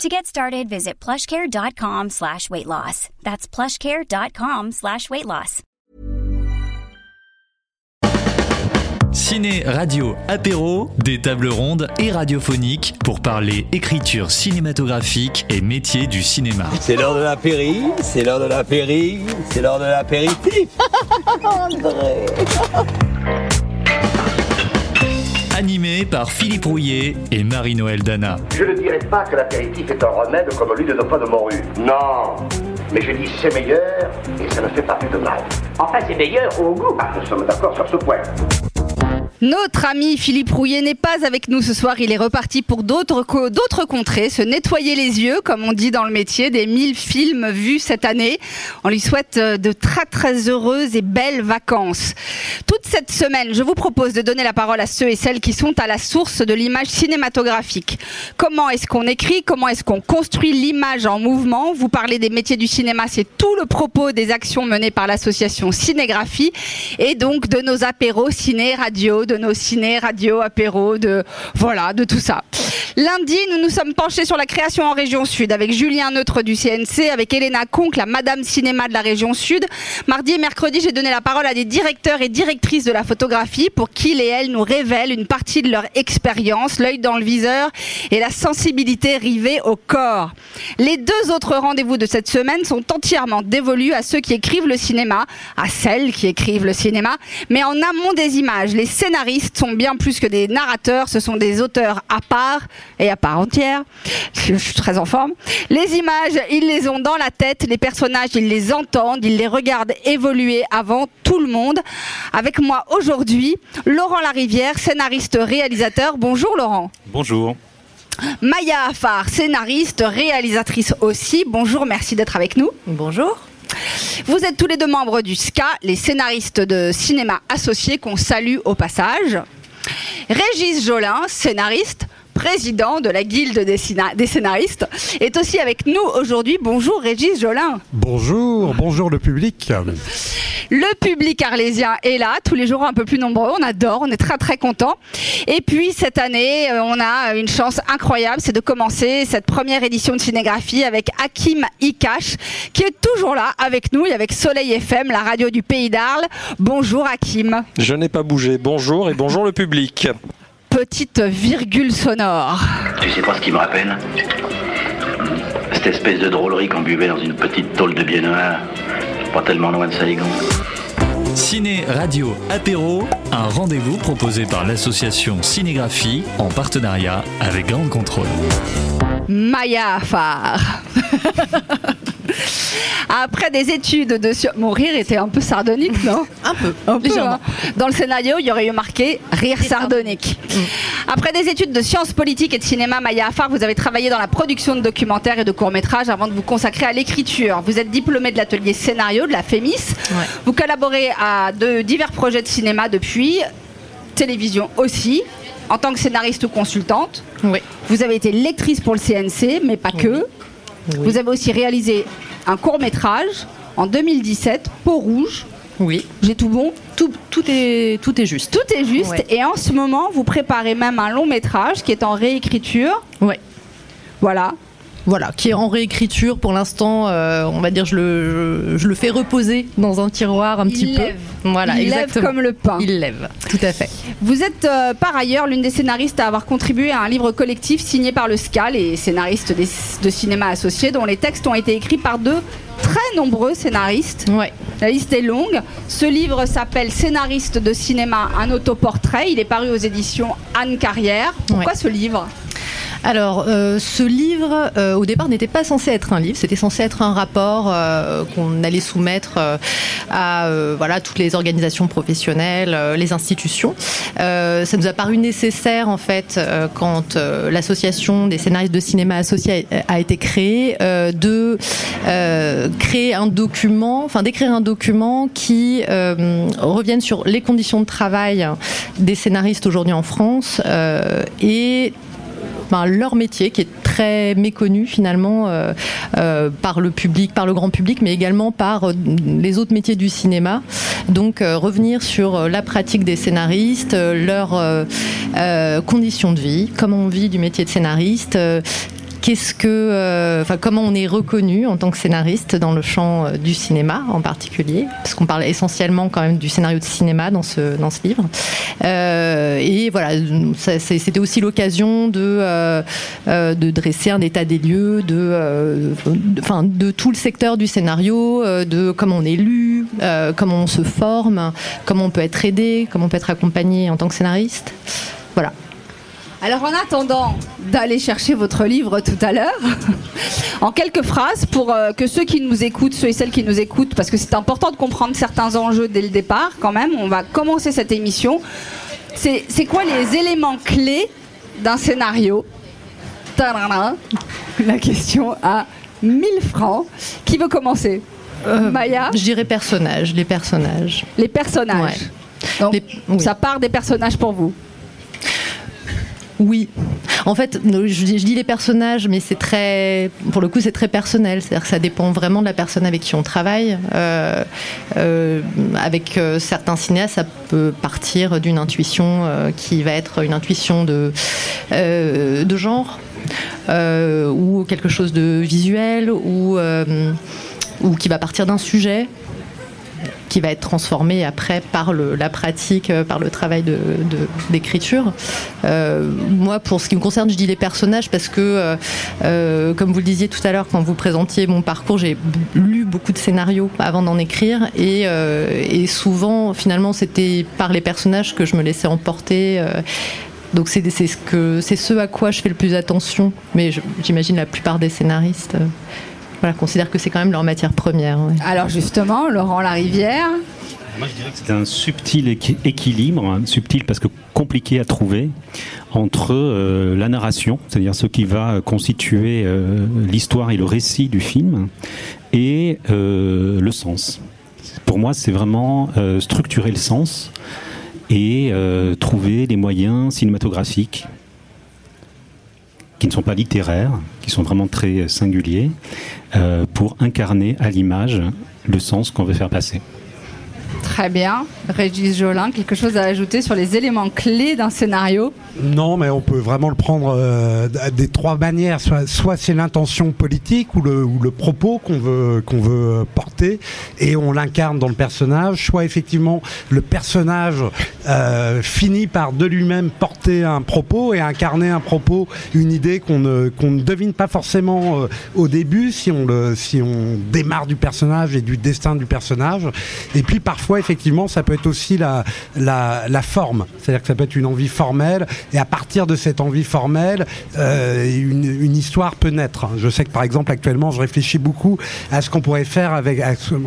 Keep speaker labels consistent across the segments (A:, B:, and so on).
A: To get started, visit plushcare.com slash weight loss. That's plushcare.com slash weight loss.
B: Ciné, radio, apéro, des tables rondes et radiophoniques pour parler écriture cinématographique et métier du cinéma.
C: C'est l'heure de l'apéri, c'est l'heure de l'apéri, c'est l'heure de l'apéritif. André.
B: Animé par Philippe Rouillet et Marie-Noël Dana.
D: Je ne dirais pas que l'apéritif est un remède comme l'huile de pas de morue. Non. Mais je dis c'est meilleur et ça ne fait pas plus de mal. Enfin, c'est meilleur au goût. Ah, nous sommes d'accord sur ce point.
E: Notre ami Philippe Rouillet n'est pas avec nous ce soir. Il est reparti pour d'autres co- d'autres contrées, se nettoyer les yeux, comme on dit dans le métier, des 1000 films vus cette année. On lui souhaite euh, de très très heureuses et belles vacances. Toute cette semaine, je vous propose de donner la parole à ceux et celles qui sont à la source de l'image cinématographique. Comment est-ce qu'on écrit? Comment est-ce qu'on construit l'image en mouvement? Vous parlez des métiers du cinéma, c'est tout le propos des actions menées par l'association Cinégraphie et donc de nos apéros ciné radio, nos ciné radio apéros, de voilà, de tout ça. Lundi, nous nous sommes penchés sur la création en région sud avec Julien Neutre du CNC, avec Elena Conque, la Madame Cinéma de la région sud. Mardi et mercredi, j'ai donné la parole à des directeurs et directrices de la photographie pour qu'ils et elles nous révèlent une partie de leur expérience, l'œil dans le viseur et la sensibilité rivée au corps. Les deux autres rendez-vous de cette semaine sont entièrement dévolus à ceux qui écrivent le cinéma, à celles qui écrivent le cinéma, mais en amont des images. Les scénaristes sont bien plus que des narrateurs, ce sont des auteurs à part et à part entière. Je, je suis très en forme. Les images, ils les ont dans la tête, les personnages, ils les entendent, ils les regardent évoluer avant tout le monde. Avec moi aujourd'hui, Laurent Larivière, scénariste réalisateur. Bonjour Laurent.
F: Bonjour.
E: Maya Affar, scénariste, réalisatrice aussi. Bonjour, merci d'être avec nous.
G: Bonjour.
E: Vous êtes tous les deux membres du SCA, les scénaristes de cinéma associés qu'on salue au passage. Régis Jolin, scénariste, président de la Guilde des, scéna- des scénaristes, est aussi avec nous aujourd'hui. Bonjour Régis Jolin.
H: Bonjour, bonjour le public.
E: Le public arlésien est là, tous les jours un peu plus nombreux. On adore, on est très très content. Et puis cette année, euh, on a une chance incroyable, c'est de commencer cette première édition de cinégraphie avec Hakim Ikash, qui est toujours là avec nous et avec Soleil FM, la radio du Pays d'Arles. Bonjour Hakim.
F: Je n'ai pas bougé. Bonjour et bonjour le public.
E: Petite virgule sonore.
I: Tu sais pas ce qui me rappelle Cette espèce de drôlerie qu'on buvait dans une petite tôle de biais noir, pas tellement loin de Saigon.
B: Ciné, radio, apéro, un rendez-vous proposé par l'association Cinégraphie en partenariat avec Grande Contrôle.
E: Maya Affar. Après des études de sciences... Mon rire était un peu sardonique, non?
G: Un peu,
E: Un peu, hein. Dans le scénario, il y aurait eu marqué rire sardonique. Après des études de sciences politiques et de cinéma, Maya Affar, vous avez travaillé dans la production de documentaires et de courts-métrages avant de vous consacrer à l'écriture. Vous êtes diplômé de l'atelier scénario de la FEMIS.
G: Ouais.
E: Vous collaborez à de divers projets de cinéma depuis, télévision aussi, en tant que scénariste ou consultante.
G: Oui.
E: Vous avez été lectrice pour le CNC, mais pas que. Vous avez aussi réalisé un court métrage en 2017, Peau rouge.
G: Oui.
E: J'ai tout bon
G: Tout, tout, est, tout est juste.
E: Tout est juste.
G: Ouais.
E: Et en ce moment, vous préparez même un long métrage qui est en réécriture.
G: Ouais.
E: Voilà.
G: Voilà, qui est en réécriture pour l'instant. euh, on va dire, je le, je, je le fais reposer dans un tiroir un petit
E: Il
G: peu.
E: lève.
G: Voilà,
E: Il lève
G: exactement.
E: comme le pain.
G: Il lève, tout à fait.
E: Vous êtes euh, par ailleurs l'une des scénaristes à avoir contribué à un livre collectif signé par le SCA, les scénaristes des- de cinéma associés, dont les textes ont été écrits par de très nombreux scénaristes.
G: Ouais.
E: La liste est longue. Ce livre s'appelle Scénariste de cinéma, un autoportrait. Il est paru aux éditions Anne Carrière. Pourquoi
G: Ouais.
E: ce livre?
G: Alors, euh, ce livre, euh, au départ, n'était pas censé être un livre, c'était censé être un rapport euh, qu'on allait soumettre à voilà, toutes les organisations professionnelles, les institutions. ça nous a paru nécessaire, en fait, quand l'association des scénaristes de cinéma associés a, a été créée, de créer un document, enfin d'écrire un document qui revienne sur les conditions de travail des scénaristes aujourd'hui en France et leur métier qui est très méconnu finalement euh, euh, par le public, par le grand public, mais également par euh, les autres métiers du cinéma. Donc revenir sur la pratique des scénaristes, leurs conditions de vie, comment on vit du métier de scénariste, Euh, comment on est reconnu en tant que scénariste dans le champ euh, du cinéma en particulier, parce qu'on parle essentiellement quand même du scénario de cinéma dans ce dans ce livre. Euh, et voilà, c'était aussi l'occasion de de dresser un état des lieux, de, enfin, de, tout le secteur du scénario, de comment on est lu, comment on se forme, comment on peut être aidé, comment on peut être accompagné en tant que scénariste. Voilà.
E: Alors en attendant d'aller chercher votre livre tout à l'heure, en quelques phrases pour euh, que ceux qui nous écoutent, ceux et celles qui nous écoutent, parce que c'est important de comprendre certains enjeux dès le départ quand même, on va commencer cette émission. C'est quoi les éléments clés d'un scénario? La question à 1000 francs. Qui veut commencer?
G: Euh, Maya? Je dirais personnages, les personnages.
E: Les personnages. Donc, ça part des personnages pour vous
G: oui. En fait, je dis, les personnages, mais c'est très, pour le coup, c'est très personnel. C'est-à-dire que ça dépend vraiment de la personne avec qui on travaille. Euh, euh, avec euh, certains cinéastes, ça peut partir d'une intuition qui va être une intuition de, genre ou quelque chose de visuel ou qui va partir d'un sujet qui va être transformé après par la pratique, euh, par le travail d'écriture. Euh, moi, pour ce qui me concerne, je dis les personnages parce que, euh, comme vous le disiez tout à l'heure, quand vous présentiez mon parcours, j'ai lu beaucoup de scénarios avant d'en écrire et, souvent, finalement, c'était par les personnages que je me laissais emporter. donc c'est ce à quoi je fais le plus attention, mais j'imagine la plupart des scénaristes voilà, considèrent que c'est quand même leur matière première.
E: Alors justement, Laurent Larivière
J: moi, je dirais que c'est un subtil équilibre, hein, subtil parce que compliqué à trouver, entre euh, la narration, c'est-à-dire ce qui va constituer euh, l'histoire et le récit du film, et euh, le sens. Pour moi, c'est vraiment structurer le sens et trouver les moyens cinématographiques qui ne sont pas littéraires, qui sont vraiment très singuliers, euh, pour incarner à l'image le sens qu'on veut faire passer.
E: Très bien. Régis Jolin, quelque chose à ajouter sur les éléments clés d'un scénario
H: Non, mais on peut vraiment le prendre euh, des trois manières. Soit, c'est l'intention politique ou le, propos qu'on veut, qu'on veut porter et on l'incarne dans le personnage. Soit effectivement le personnage euh, finit par de lui-même porter un propos et incarner un propos, une idée qu'on ne, qu'on ne devine pas forcément euh, au début si on, le, si on démarre du personnage et du destin du personnage. Et puis parfois, effectivement, ça peut être aussi la, la, forme. C'est-à-dire que ça peut être une envie formelle, et à partir de cette envie formelle, euh, une, histoire peut naître. Je sais que par exemple, actuellement, je réfléchis beaucoup à ce qu'on pourrait faire avec,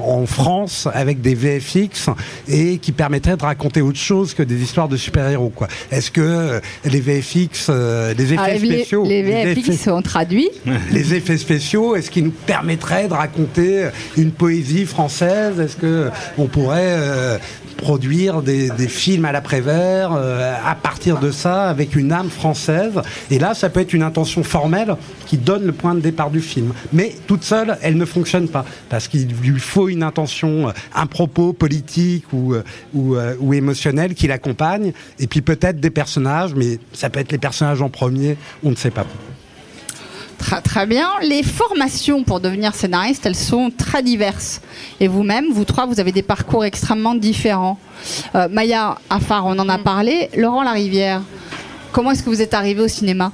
H: en France avec des VFX et qui permettrait de raconter autre chose que des histoires de super-héros. Quoi. Est-ce que euh, les VFX, euh, les effets ah, spéciaux...
E: Les, VFX sont traduits.
H: Les effets spéciaux, est-ce qu'ils nous permettraient de raconter une poésie française? Est-ce qu'on pourrait produire des, films à l'après-vert euh, à partir de ça avec une âme française. Et là, ça peut être une intention formelle qui donne le point de départ du film. Mais toute seule, elle ne fonctionne pas parce qu'il lui faut une intention, euh, un propos politique ou, euh, ou, ou émotionnel qui l'accompagne. Et puis peut-être des personnages, mais ça peut être les personnages en premier, on ne sait pas.
E: Très, très bien. Les formations pour devenir scénariste, elles sont très diverses. Et vous-même, vous trois, vous avez des parcours extrêmement différents. Euh, Maya Afar, on en a mm. parlé. Laurent Larivière, comment est-ce que vous êtes arrivé au cinéma?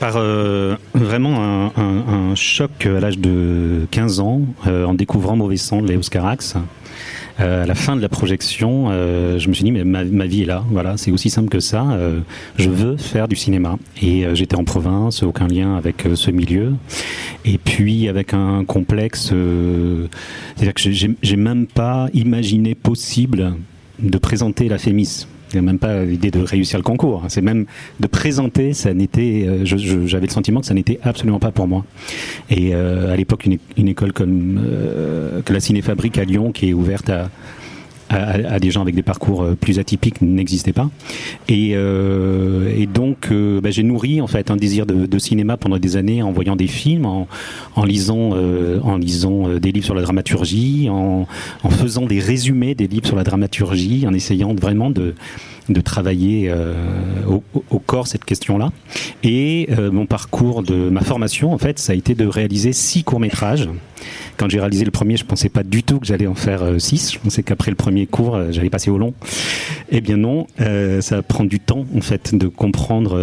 J: Par euh, vraiment un, choc à l'âge de 15 ans, euh, en découvrant Mauvais Sang de Léo Carax. À la fin de la projection, je me suis dit mais ma, vie est là. Voilà, c'est aussi simple que ça. je veux faire du cinéma. Et j'étais en province, aucun lien avec ce milieu. Et puis avec un complexe, c'est-à-dire que j'ai même pas imaginé possible de présenter la Fémis. Il n'y a même pas l'idée de réussir le concours. C'est même de présenter, ça n'était, euh, j'avais le sentiment que ça n'était absolument pas pour moi. Et euh, à l'époque, une, école comme euh, que la Cinéfabrique à Lyon, qui est ouverte à, à, des gens avec des parcours euh, plus atypiques n'existait pas. Et, euh, et donc, euh, bah, j'ai nourri en fait un désir de, de, cinéma pendant des années en voyant des films, en, en lisant, euh, en lisant des livres sur la dramaturgie, en, en, faisant des résumés des livres sur la dramaturgie, en essayant vraiment de de travailler euh, au, au, corps cette question-là. Et euh, mon parcours de ma formation, en fait, ça a été de réaliser six courts métrages quand j'ai réalisé le premier, je pensais pas du tout que j'allais en faire euh, six. Je pensais qu'après le premier cours, euh, j'allais passer au long. Eh bien non, euh, ça prend du temps en fait de comprendre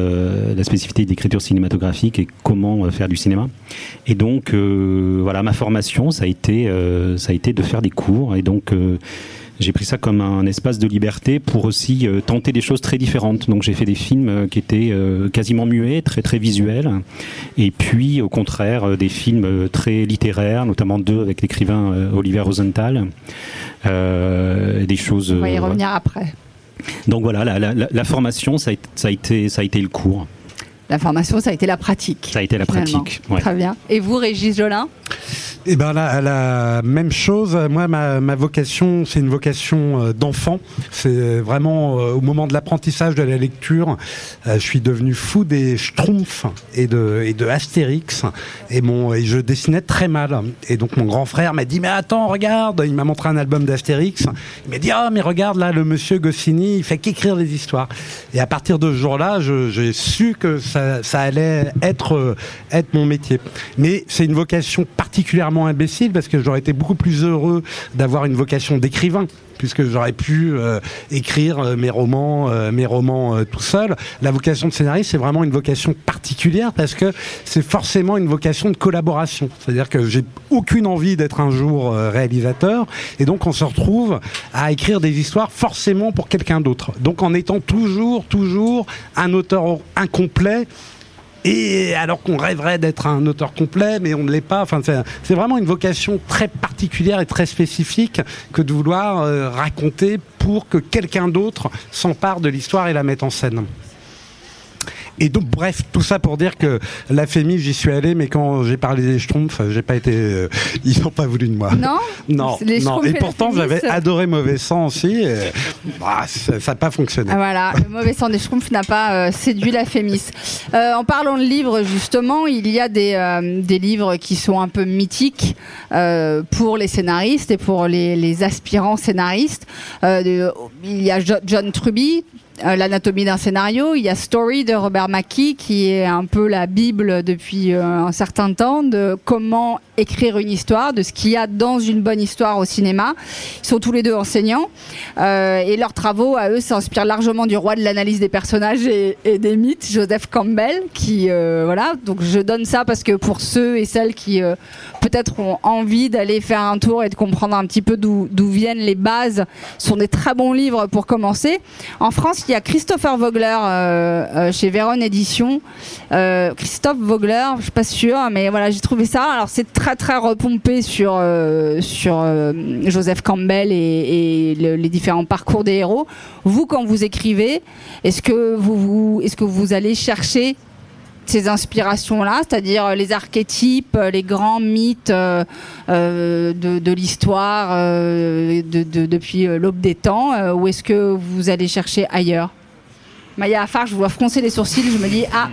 J: la spécificité d'écriture cinématographique et comment faire du cinéma. Et donc voilà, ma formation, ça a été ça a été de faire des cours et donc j'ai pris ça comme un espace de liberté pour aussi euh, tenter des choses très différentes. Donc j'ai fait des films euh, qui étaient euh, quasiment muets, très très visuels, et puis au contraire des films très littéraires, notamment deux avec l'écrivain Olivier Rosenthal, des choses.
E: On va y revenir après.
J: Donc voilà, la, la, la formation, ça a, ça a, été, ça a été le cours.
E: La formation, ça a été la pratique.
J: Ça a été la pratique.
E: Ouais. Très bien. Et vous, Régis Jolin
H: eh ben la, la, même chose. Moi, ma, ma vocation, c'est une vocation euh, d'enfant. C'est vraiment euh, au moment de l'apprentissage de la lecture, euh, je suis devenu fou des Schtroumpfs et de, et de Astérix. Et mon, et je dessinais très mal. Et donc mon grand frère m'a dit mais attends, regarde. Il m'a montré un album d'Astérix. Il m'a dit ah mais regarde là, le monsieur Goscinny, il fait qu'écrire des histoires. Et à partir de ce jour-là, j'ai su que ça, ça allait être être mon métier. Mais c'est une vocation particulièrement imbécile parce que j'aurais été beaucoup plus heureux d'avoir une vocation d'écrivain puisque j'aurais pu euh, écrire euh, mes romans, euh, mes romans tout seul. La vocation de scénariste, c'est vraiment une vocation particulière parce que c'est forcément une vocation de collaboration. C'est-à-dire que j'ai aucune envie d'être un jour réalisateur, et donc on se retrouve à écrire des histoires forcément pour quelqu'un d'autre. Donc en étant toujours, toujours un auteur incomplet et alors qu'on rêverait d'être un auteur complet, mais on ne l'est pas. C'est vraiment une vocation très particulière et très spécifique que de vouloir euh, raconter pour que quelqu'un d'autre s'empare de l'histoire et la mette en scène. Et donc, bref, tout ça pour dire que la FEMI, j'y suis allé, mais quand j'ai parlé des Schtroumpfs, j'ai pas été. Euh, ils n'ont pas voulu de moi.
E: Non
H: Non, non. Et, pourtant, j'avais adoré Mauvais Sang aussi. bah, ça n'a pas fonctionné.
E: Ah, voilà, le Mauvais Sang des Schtroumpfs n'a pas euh, séduit la FEMIS. Euh, en parlant de livres, justement, il y a des, des livres qui sont un peu mythiques pour les scénaristes et pour les, les aspirants scénaristes. il y a John Truby, l'anatomie d'un scénario. Il y a Story de Robert Mackie qui est un peu la bible depuis euh, un certain temps de comment écrire une histoire, de ce qu'il y a dans une bonne histoire au cinéma. Ils sont tous les deux enseignants euh, et leurs travaux à eux s'inspirent largement du roi de l'analyse des personnages et, des mythes, Joseph Campbell. Qui voilà, donc je donne ça parce que pour ceux et celles qui peut-être ont envie d'aller faire un tour et de comprendre un petit peu d'où viennent les bases, sont des très bons livres pour commencer. En France, il y a Christopher Vogler euh, euh, chez Véron Édition. Euh, Christophe Vogler, je suis pas sûre, mais voilà, j'ai trouvé ça. Alors c'est très très repompé sur Joseph Campbell et, les différents parcours des héros. Vous, quand vous écrivez, est-ce que vous allez chercher ces inspirations-là, c'est-à-dire les archétypes, les grands mythes de, de l'histoire de, depuis l'aube des temps, ou est-ce que vous allez chercher ailleurs? Maya Afar, je vois froncer les sourcils, je me dis ah.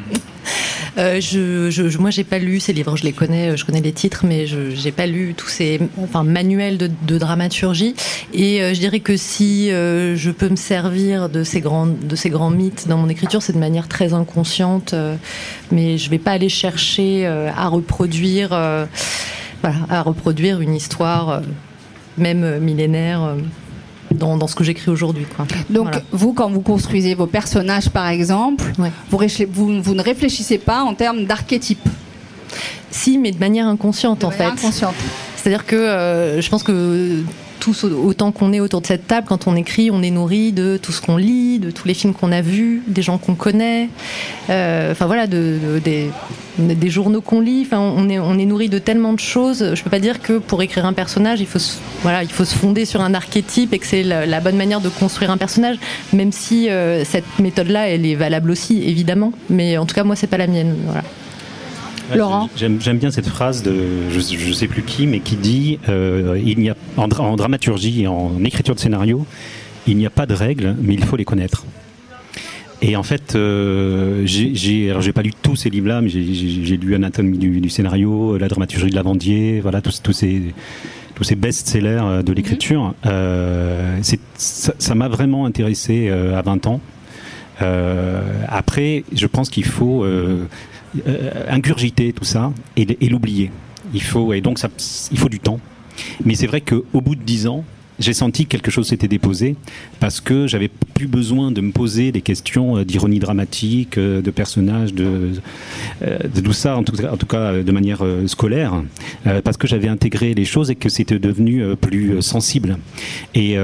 G: Euh, je, je, moi, j'ai pas lu ces livres. Je les connais, je connais les titres, mais je j'ai pas lu tous ces enfin, manuels de, de dramaturgie. Et euh, je dirais que si euh, je peux me servir de ces grands de ces grands mythes dans mon écriture, c'est de manière très inconsciente. mais je vais pas aller chercher à reproduire, voilà, à reproduire une histoire, même millénaire dans, ce que j'écris aujourd'hui.
E: Donc, vous, quand vous construisez vos personnages, par exemple, vous, vous, ne réfléchissez pas en termes d'archétype
G: Si, mais de manière inconsciente, en fait.
E: Inconsciente.
G: C'est-à-dire que euh, je pense que autant qu'on est autour de cette table, quand on écrit, on est nourri de tout ce qu'on lit, de tous les films qu'on a vus, des gens qu'on connaît, euh, voilà, de, des, journaux qu'on lit. On est, nourri de tellement de choses. Je peux pas dire que pour écrire un personnage, il faut se, fonder sur un archétype et que c'est la, bonne manière de construire un personnage, même si euh, cette méthode-là, elle est valable aussi, évidemment. Mais en tout cas, moi, c'est pas la mienne.
J: Laurent J'aime bien cette phrase de je ne sais plus qui, mais qui dit euh, il n'y a en, dramaturgie et en écriture de scénario, il n'y a pas de règles, mais il faut les connaître. Et en fait, euh, j'ai alors j'ai pas lu tous ces livres-là, mais j'ai lu Anatomie du, du, scénario, La dramaturgie de Lavandier, voilà tous, tous ces tous ces best-sellers euh, de l'écriture. Euh, ça m'a vraiment intéressé euh, à 20 ans. Euh, après, je pense qu'il faut euh, ingurgiter tout ça et, l'oublier. Il faut et donc ça, il faut du temps. Mais c'est vrai qu'au bout de dix ans, j'ai senti que quelque chose s'était déposé parce que j'avais plus besoin de me poser des questions euh, d'ironie dramatique, euh, de personnages, de, de tout ça, en tout cas de manière scolaire, parce que j'avais intégré les choses et que c'était devenu plus sensible. Et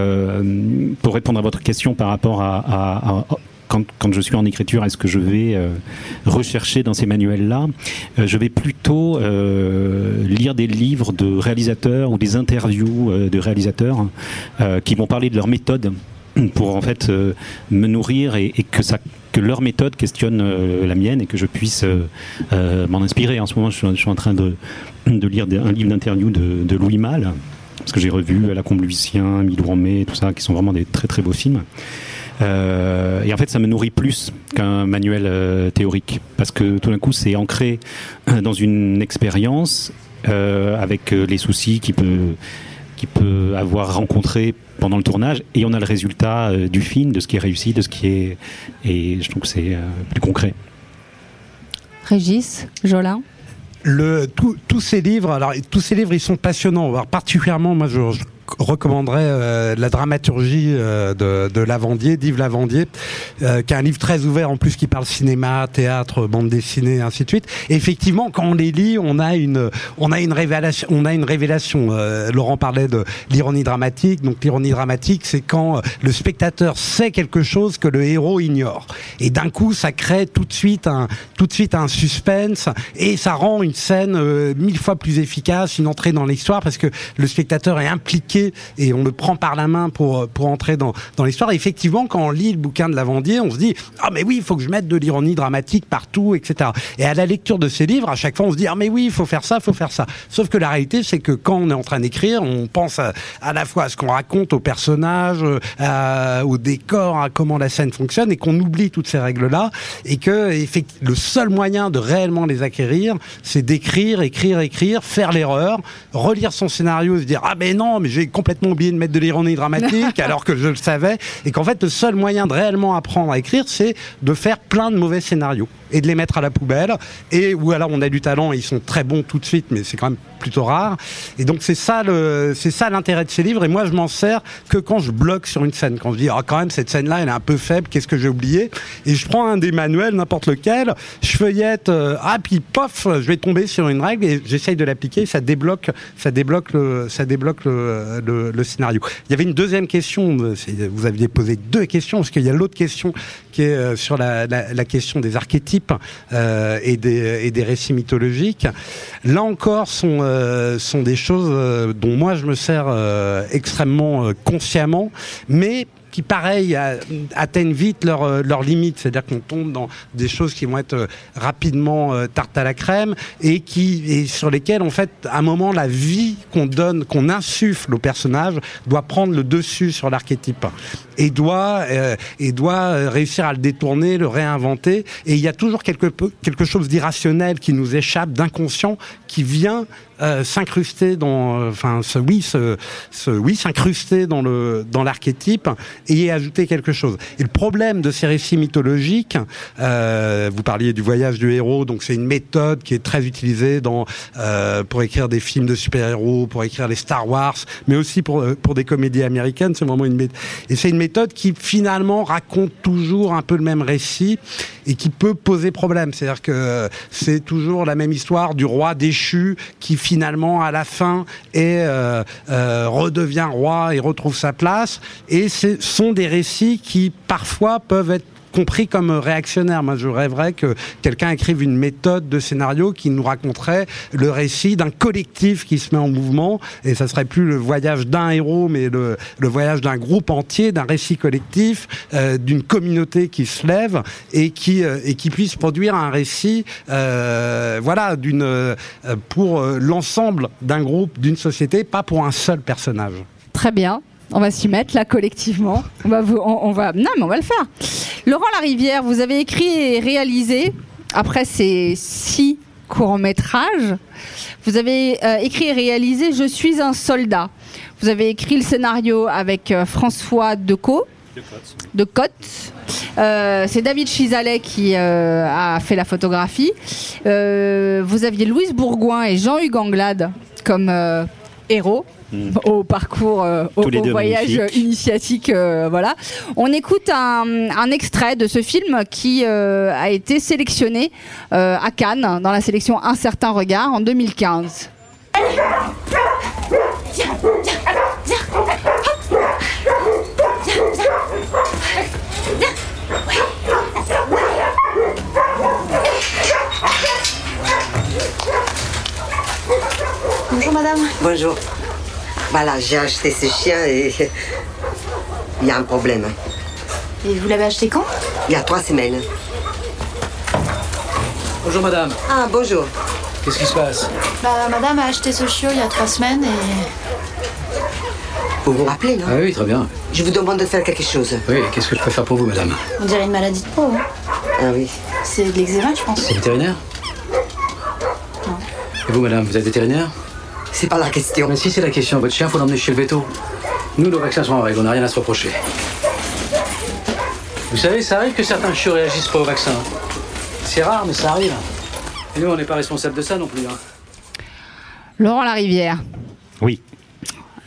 J: pour répondre à votre question par rapport à quand, je suis en écriture, est-ce que je vais euh, rechercher dans ces manuels-là euh, Je vais plutôt euh, lire des livres de réalisateurs ou des interviews de réalisateurs qui vont parler de leur méthode pour en fait me nourrir et, que leur méthode questionne la mienne et que je puisse m'en inspirer. En ce moment, je suis, en train de, lire un livre d'interview de, Louis Malle, parce que j'ai revu La Comble Lucien, Milou Romé, tout ça, qui sont vraiment des très très beaux films. Euh, et en fait, ça me nourrit plus qu'un manuel euh, théorique, parce que tout d'un coup, c'est ancré euh, dans une expérience avec les soucis qu'il peut, qui peut avoir rencontré pendant le tournage, et on a le résultat du film, de ce qui est réussi, de ce qui est, et je trouve que c'est plus concret.
E: Régis, Jolin
H: le, tous ces livres, alors tous ces livres, ils sont passionnants. Alors, particulièrement, moi, je, recommanderais euh, la dramaturgie euh, de, de Lavandier, d'Yves Lavandier, euh, qui est un livre très ouvert en plus qui parle cinéma, théâtre, bande dessinée, ainsi de suite. Effectivement, quand on les lit, on a une, on a une révélation. On a une révélation. Laurent parlait de l'ironie dramatique. Donc l'ironie dramatique, c'est quand le spectateur sait quelque chose que le héros ignore. Et d'un coup, ça crée tout de suite un, tout de suite un suspense et ça rend une scène mille fois plus efficace, une entrée dans l'histoire parce que le spectateur est impliqué et on le prend par la main pour, pour entrer dans, dans l'histoire. Effectivement, quand on lit le bouquin de Lavandier, on se dit Ah, mais oui, il faut que je mette de l'ironie dramatique partout, etc. Et à la lecture de ces livres, à chaque fois, on se dit Ah, mais oui, il faut faire ça, il faut faire ça. Sauf que la réalité, c'est que quand on est en train d'écrire, on pense à, la fois à ce qu'on raconte aux personnages, au décor, à comment la scène fonctionne, et qu'on oublie toutes ces règles-là, et que le seul moyen de réellement les acquérir, c'est d'écrire, écrire, écrire, faire l'erreur, relire son scénario et se dire Ah, mais non, mais j'ai complètement oublié de mettre de l'ironie dramatique alors que je le savais et qu'en fait le seul moyen de réellement apprendre à écrire c'est de faire plein de mauvais scénarios et de les mettre à la poubelle. Et ou alors on a du talent ils sont très bons tout de suite mais c'est quand même plutôt rare. Et donc c'est ça le c'est ça l'intérêt de ces livres. Et moi je m'en sers que quand je bloque sur une scène. Quand je dis ah quand même cette scène là elle est un peu faible qu'est-ce que j'ai oublié? Et je prends un des manuels n'importe lequel je feuillette euh, ah puis pof je vais tomber sur une règle et j'essaye de l'appliquer. Ça débloque ça débloque le ça débloque le, le, scénario. Il y avait une deuxième question, euh, vous aviez posé deux questions, parce qu'il y a l'autre question qui est euh, sur la, question des archétypes euh, et, des, récits mythologiques. Là encore, sont, sont des choses dont moi je me sers extrêmement consciemment, mais qui, pareil, atteignent vite leurs euh, limites. C'est-à-dire qu'on tombe dans des choses qui vont être euh, rapidement euh, tarte à la crème et, qui, et sur lesquelles, en fait, à un moment, la vie qu'on donne, qu'on insuffle au personnage doit prendre le dessus sur l'archétype et doit, et doit réussir à le détourner, le réinventer. Et il y a toujours quelque, quelque chose d'irrationnel qui nous échappe, d'inconscient, qui vient euh, s'incruster dans, euh, enfin, ce oui, ce, oui, s'incruster dans le dans l'archétype et y ajouter quelque chose. Et le problème de ces récits mythologiques, euh, vous parliez du voyage du héros, donc c'est une méthode qui est très utilisée dans pour écrire des films de super-héros, pour écrire les Star Wars, mais aussi pour pour des comédies américaines. C'est vraiment une méthode. Et c'est une méthode qui finalement raconte toujours un peu le même récit et qui peut poser problème. C'est-à-dire que c'est toujours la même histoire du roi déchu qui finalement à la fin et redevient roi et retrouve sa place. Et ce sont des récits qui parfois peuvent être compris comme réactionnaire. Moi, je rêverais que quelqu'un écrive une méthode de scénario qui nous raconterait le récit d'un collectif qui se met en mouvement, et ça serait plus le voyage d'un héros, mais le, voyage d'un groupe entier, d'un récit collectif, euh, d'une communauté qui se lève et qui euh, et qui puisse produire un récit, euh, voilà, pour l'ensemble d'un groupe, d'une société, pas pour un seul personnage.
E: Très bien. On va s'y mettre là collectivement. On va, va, non mais on va le faire. Laurent Larivière, vous avez écrit et réalisé après ces six courts métrages. Vous avez euh, écrit et réalisé Je suis un soldat. Vous avez écrit le scénario avec euh, François Decaux. De Côte. Euh, c'est David Chisalet qui a fait la photographie. vous aviez Louise Bourgoin et Jean-Hugues Anglade comme héros. Mm. au parcours, euh, au, voyage initiatique. Euh, voilà. On écoute un, extrait de ce film qui euh, a été sélectionné à Cannes dans la sélection Un certain regard en 2015.
K: Bonjour madame.
L: Bonjour. Voilà, j'ai acheté ce chien et il y a un problème.
K: Et vous l'avez acheté quand
L: Il y a trois semaines.
M: Bonjour madame.
L: Ah, bonjour.
M: Qu'est-ce qui se passe
K: Bah, madame a acheté ce chiot il y a trois semaines et.
L: Vous vous rappelez, non
M: ah Oui, très bien.
L: Je vous demande de faire quelque chose.
M: Oui, qu'est-ce que je peux faire pour vous, madame
K: On dirait une maladie de peau. Hein.
L: Ah oui.
K: C'est de l'eczéma, je pense.
M: C'est vétérinaire
K: Non.
M: Et vous, madame, vous êtes vétérinaire
L: c'est pas la question.
M: Mais si c'est la question, votre chien, faut l'emmener chez le veto. Nous, nos vaccins sont en règle, on n'a rien à se reprocher. Vous savez, ça arrive que certains chiots réagissent pas au vaccin. C'est rare, mais ça arrive. Et nous, on n'est pas responsable de ça non plus. Hein.
E: Laurent Larivière.
J: Oui.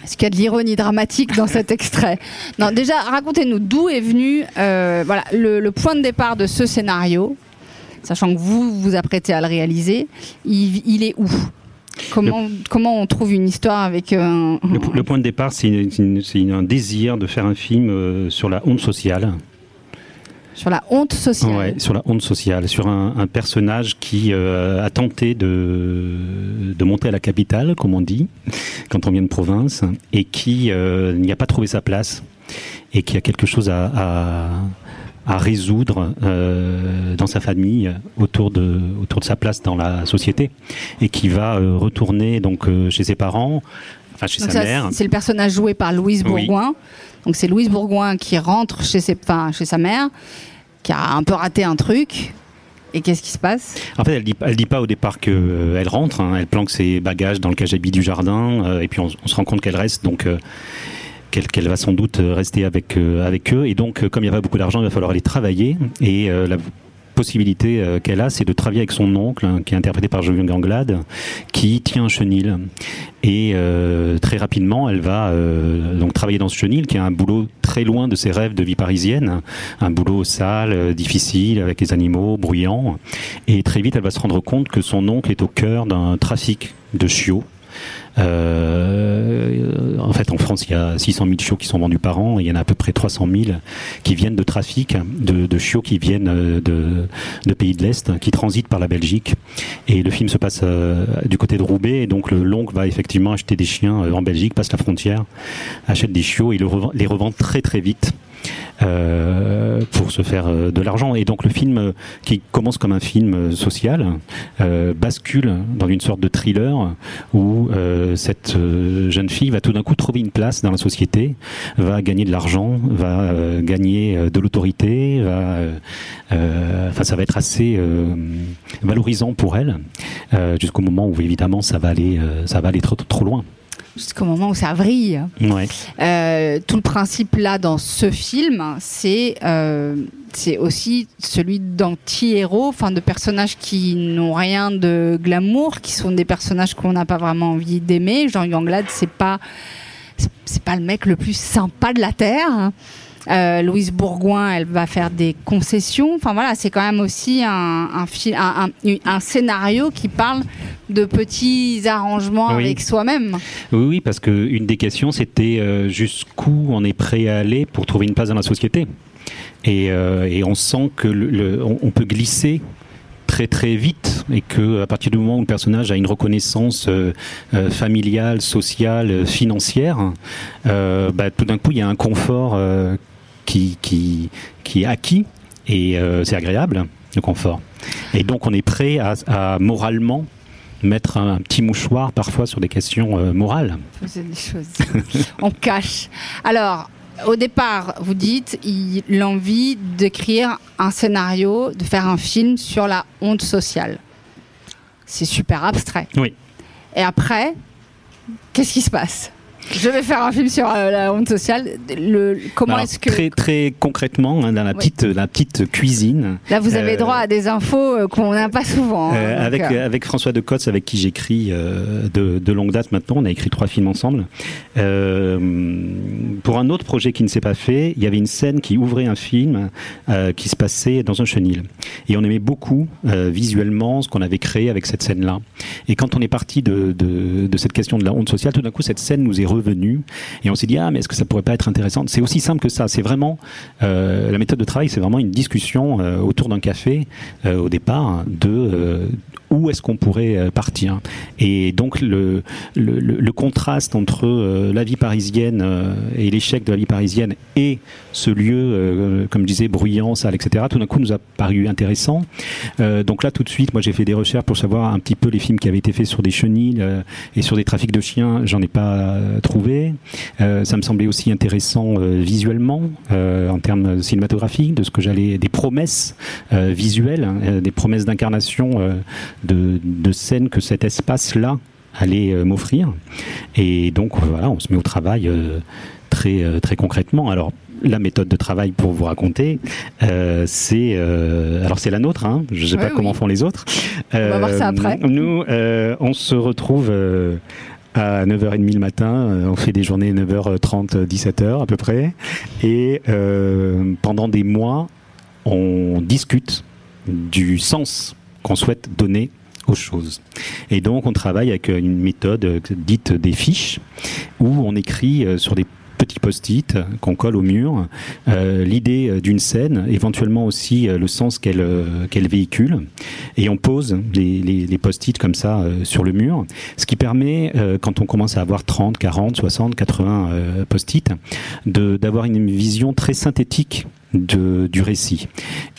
E: Est-ce qu'il y a de l'ironie dramatique dans cet extrait? Non, déjà, racontez-nous d'où est venu euh, voilà, le, point de départ de ce scénario, sachant que vous vous apprêtez à le réaliser. il est où? Comment, comment on trouve une histoire avec euh, un...
J: le, point de départ, c'est un désir de faire un film euh, sur la honte sociale.
E: Sur la honte sociale.
J: Ouais, sur la honte sociale, sur un, personnage qui euh, a tenté de, de monter à la capitale, comme on dit, quand on vient de province, et qui n'y a pas trouvé sa place, et qui a quelque chose à à résoudre euh, dans sa famille autour de autour de sa place dans la société et qui va euh, retourner donc euh, chez ses parents enfin chez sa mère
E: c'est le personnage joué par Louise Bourgoin donc c'est Louise Bourgoin qui rentre chez ses enfin, chez sa mère qui a un peu raté un truc et qu'est-ce qui se passe?
J: En fait, elle dit, elle dit pas au départ qu'elle elle rentre. Hein. elle planque ses bagages dans le cajabit du jardin. et puis on, on, se rend compte qu'elle reste. Donc qu'elle va sans doute rester avec, euh, avec eux. Et donc, euh, comme il n'y a pas beaucoup d'argent, il va falloir aller travailler. Et euh, la possibilité qu'elle a, c'est de travailler avec son oncle, hein, qui est interprété par Julien Ganglade, qui tient un chenil. Et très rapidement, elle va donc travailler dans ce chenil, qui est un boulot très loin de ses rêves de vie parisienne, un boulot sale, difficile, avec les animaux, bruyant. Et très vite, elle va se rendre compte que son oncle est au cœur d'un trafic de chiots euh, en fait, en France, il y a 600 000 chiots qui sont vendus par an. Il y en a à peu près 300 000 qui viennent de trafic, de, chiots qui viennent euh, de, pays de l'Est, qui transitent par la Belgique. Et le film se passe euh, du côté de Roubaix. Et donc, l'oncle va effectivement acheter des chiens en Belgique, passe la frontière, achète des chiots et les revend très très vite euh, pour se faire euh, de l'argent. Et donc le film, euh, qui commence comme un film social, bascule dans une sorte de thriller où cette jeune fille va tout d'un coup trouver une place dans la société, va gagner de l'argent, va gagner de l'autorité, enfin ça va être assez valorisant pour elle jusqu'au moment où évidemment ça va aller, ça va aller trop, trop loin
E: jusqu'au moment où ça vrille. Euh, tout le principe là dans ce film, c'est euh, c'est aussi celui d'anti-héros, enfin de personnages qui n'ont rien de glamour, qui sont des personnages qu'on n'a pas vraiment envie d'aimer. Jean Yanglade, c'est pas c'est pas le mec le plus sympa de la terre. Euh, Louise Bourgoin, elle va faire des concessions. Enfin voilà, c'est quand même aussi un, un, un, scénario qui parle de petits arrangements avec soi-même.
J: Oui, oui, parce qu'une des questions, c'était euh, jusqu'où on est prêt à aller pour trouver une place dans la société. Et, euh, et on sent que le, on, peut glisser très très vite et que à partir du moment où le personnage a une reconnaissance familiale, sociale, financière, bah, tout d'un coup il y a un confort qui, qui, qui est acquis et euh, c'est agréable, le confort. Et donc on est prêt à, moralement mettre un, petit mouchoir parfois sur des questions euh, morales.
E: Des choses. on cache. Alors, au départ, vous dites l'envie d'écrire un scénario, de faire un film sur la honte sociale. C'est super abstrait.
J: Oui.
E: Et après, qu'est-ce qui se passe? Je vais faire un film sur euh, la honte sociale. Le, comment est-ce que
J: très très concrètement hein, dans la petite la petite cuisine.
E: Là, vous avez euh, droit à des infos euh, qu'on n'a pas souvent.
J: Hein, avec avec François de Cotz, avec qui j'écris de, de, longue date maintenant. On a écrit trois films ensemble. pour un autre projet qui ne s'est pas fait, il y avait une scène qui ouvrait un film qui se passait dans un chenil. Et on aimait beaucoup visuellement ce qu'on avait créé avec cette scène-là. Et quand on est parti de, de, de cette question de la honte sociale, tout d'un coup, cette scène nous est revenu et on s'est dit ah mais est-ce que ça pourrait pas être intéressant? C'est aussi simple que ça. C'est vraiment euh, la méthode de travail, c'est vraiment une discussion euh, autour d'un café euh, au départ de où est-ce qu'on pourrait partir. Et donc le, contraste entre la vie parisienne et l'échec de la vie parisienne et ce lieu, comme je disais, bruyant, sale, etc., tout d'un coup nous a paru intéressant. donc là tout de suite, moi j'ai fait des recherches pour savoir un petit peu les films qui avaient été faits sur des chenilles et sur des trafics de chiens. J'en ai pas trouvé. Euh, ça me semblait aussi intéressant euh, visuellement, euh, en termes cinématographiques, de ce que j'allais, des promesses visuelles, des promesses d'incarnation de, de scènes que cet espace-là allait m'offrir. Et donc voilà, on se met au travail très très concrètement. Alors la méthode de travail pour vous raconter, c'est alors c'est la nôtre. Hein, je ne sais pas comment font les autres.
E: on va voir ça après.
J: Nous, on se retrouve à 9h30 le matin. Euh, on fait des journées 9h30, 17h à peu près. Et euh, pendant des mois, on discute du sens qu'on souhaite donner aux choses. Et donc on travaille avec une méthode dite des fiches, où on écrit euh, sur des petit post-it qu'on colle au mur, euh, l'idée euh, d'une scène, éventuellement aussi euh, le sens qu'elle qu'elle véhicule, et on pose les, les, post-it comme ça sur le mur, ce qui permet, quand on commence à avoir 30, 40, 60, 80 post-it, d'avoir une vision très synthétique de, du récit.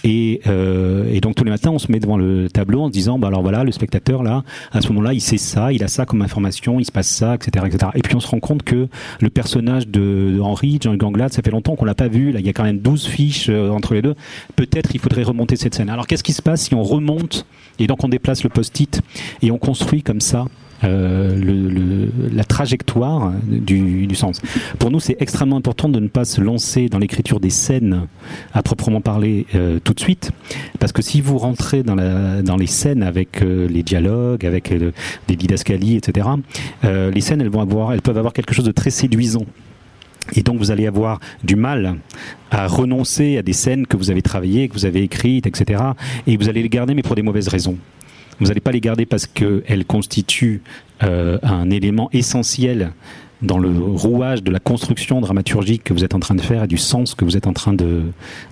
J: Et, euh, et, donc tous les matins, on se met devant le tableau en se disant, bah alors voilà, le spectateur là, à ce moment-là, il sait ça, il a ça comme information, il se passe ça, etc., etc. Et puis on se rend compte que le personnage de, Henri, Jean Ganglade, ça fait longtemps qu'on l'a pas vu. Là, il y a quand même 12 fiches euh, entre les deux. Peut-être il faudrait remonter cette scène. Alors qu'est-ce qui se passe si on remonte et donc on déplace le post-it et on construit comme ça euh, la trajectoire du, sens. Pour nous, c'est extrêmement important de ne pas se lancer dans l'écriture des scènes à proprement parler euh, tout de suite, parce que si vous rentrez dans les scènes avec euh, les dialogues, avec des didascalies, etc., les scènes, elles vont avoir, elles peuvent avoir quelque chose de très séduisant. Et donc vous allez avoir du mal à renoncer à des scènes que vous avez travaillées, que vous avez écrites, etc. Et vous allez les garder, mais pour des mauvaises raisons. Vous n'allez pas les garder parce qu'elles constituent euh, un élément essentiel dans le rouage de la construction dramaturgique que vous êtes en train de faire et du sens que vous êtes en train de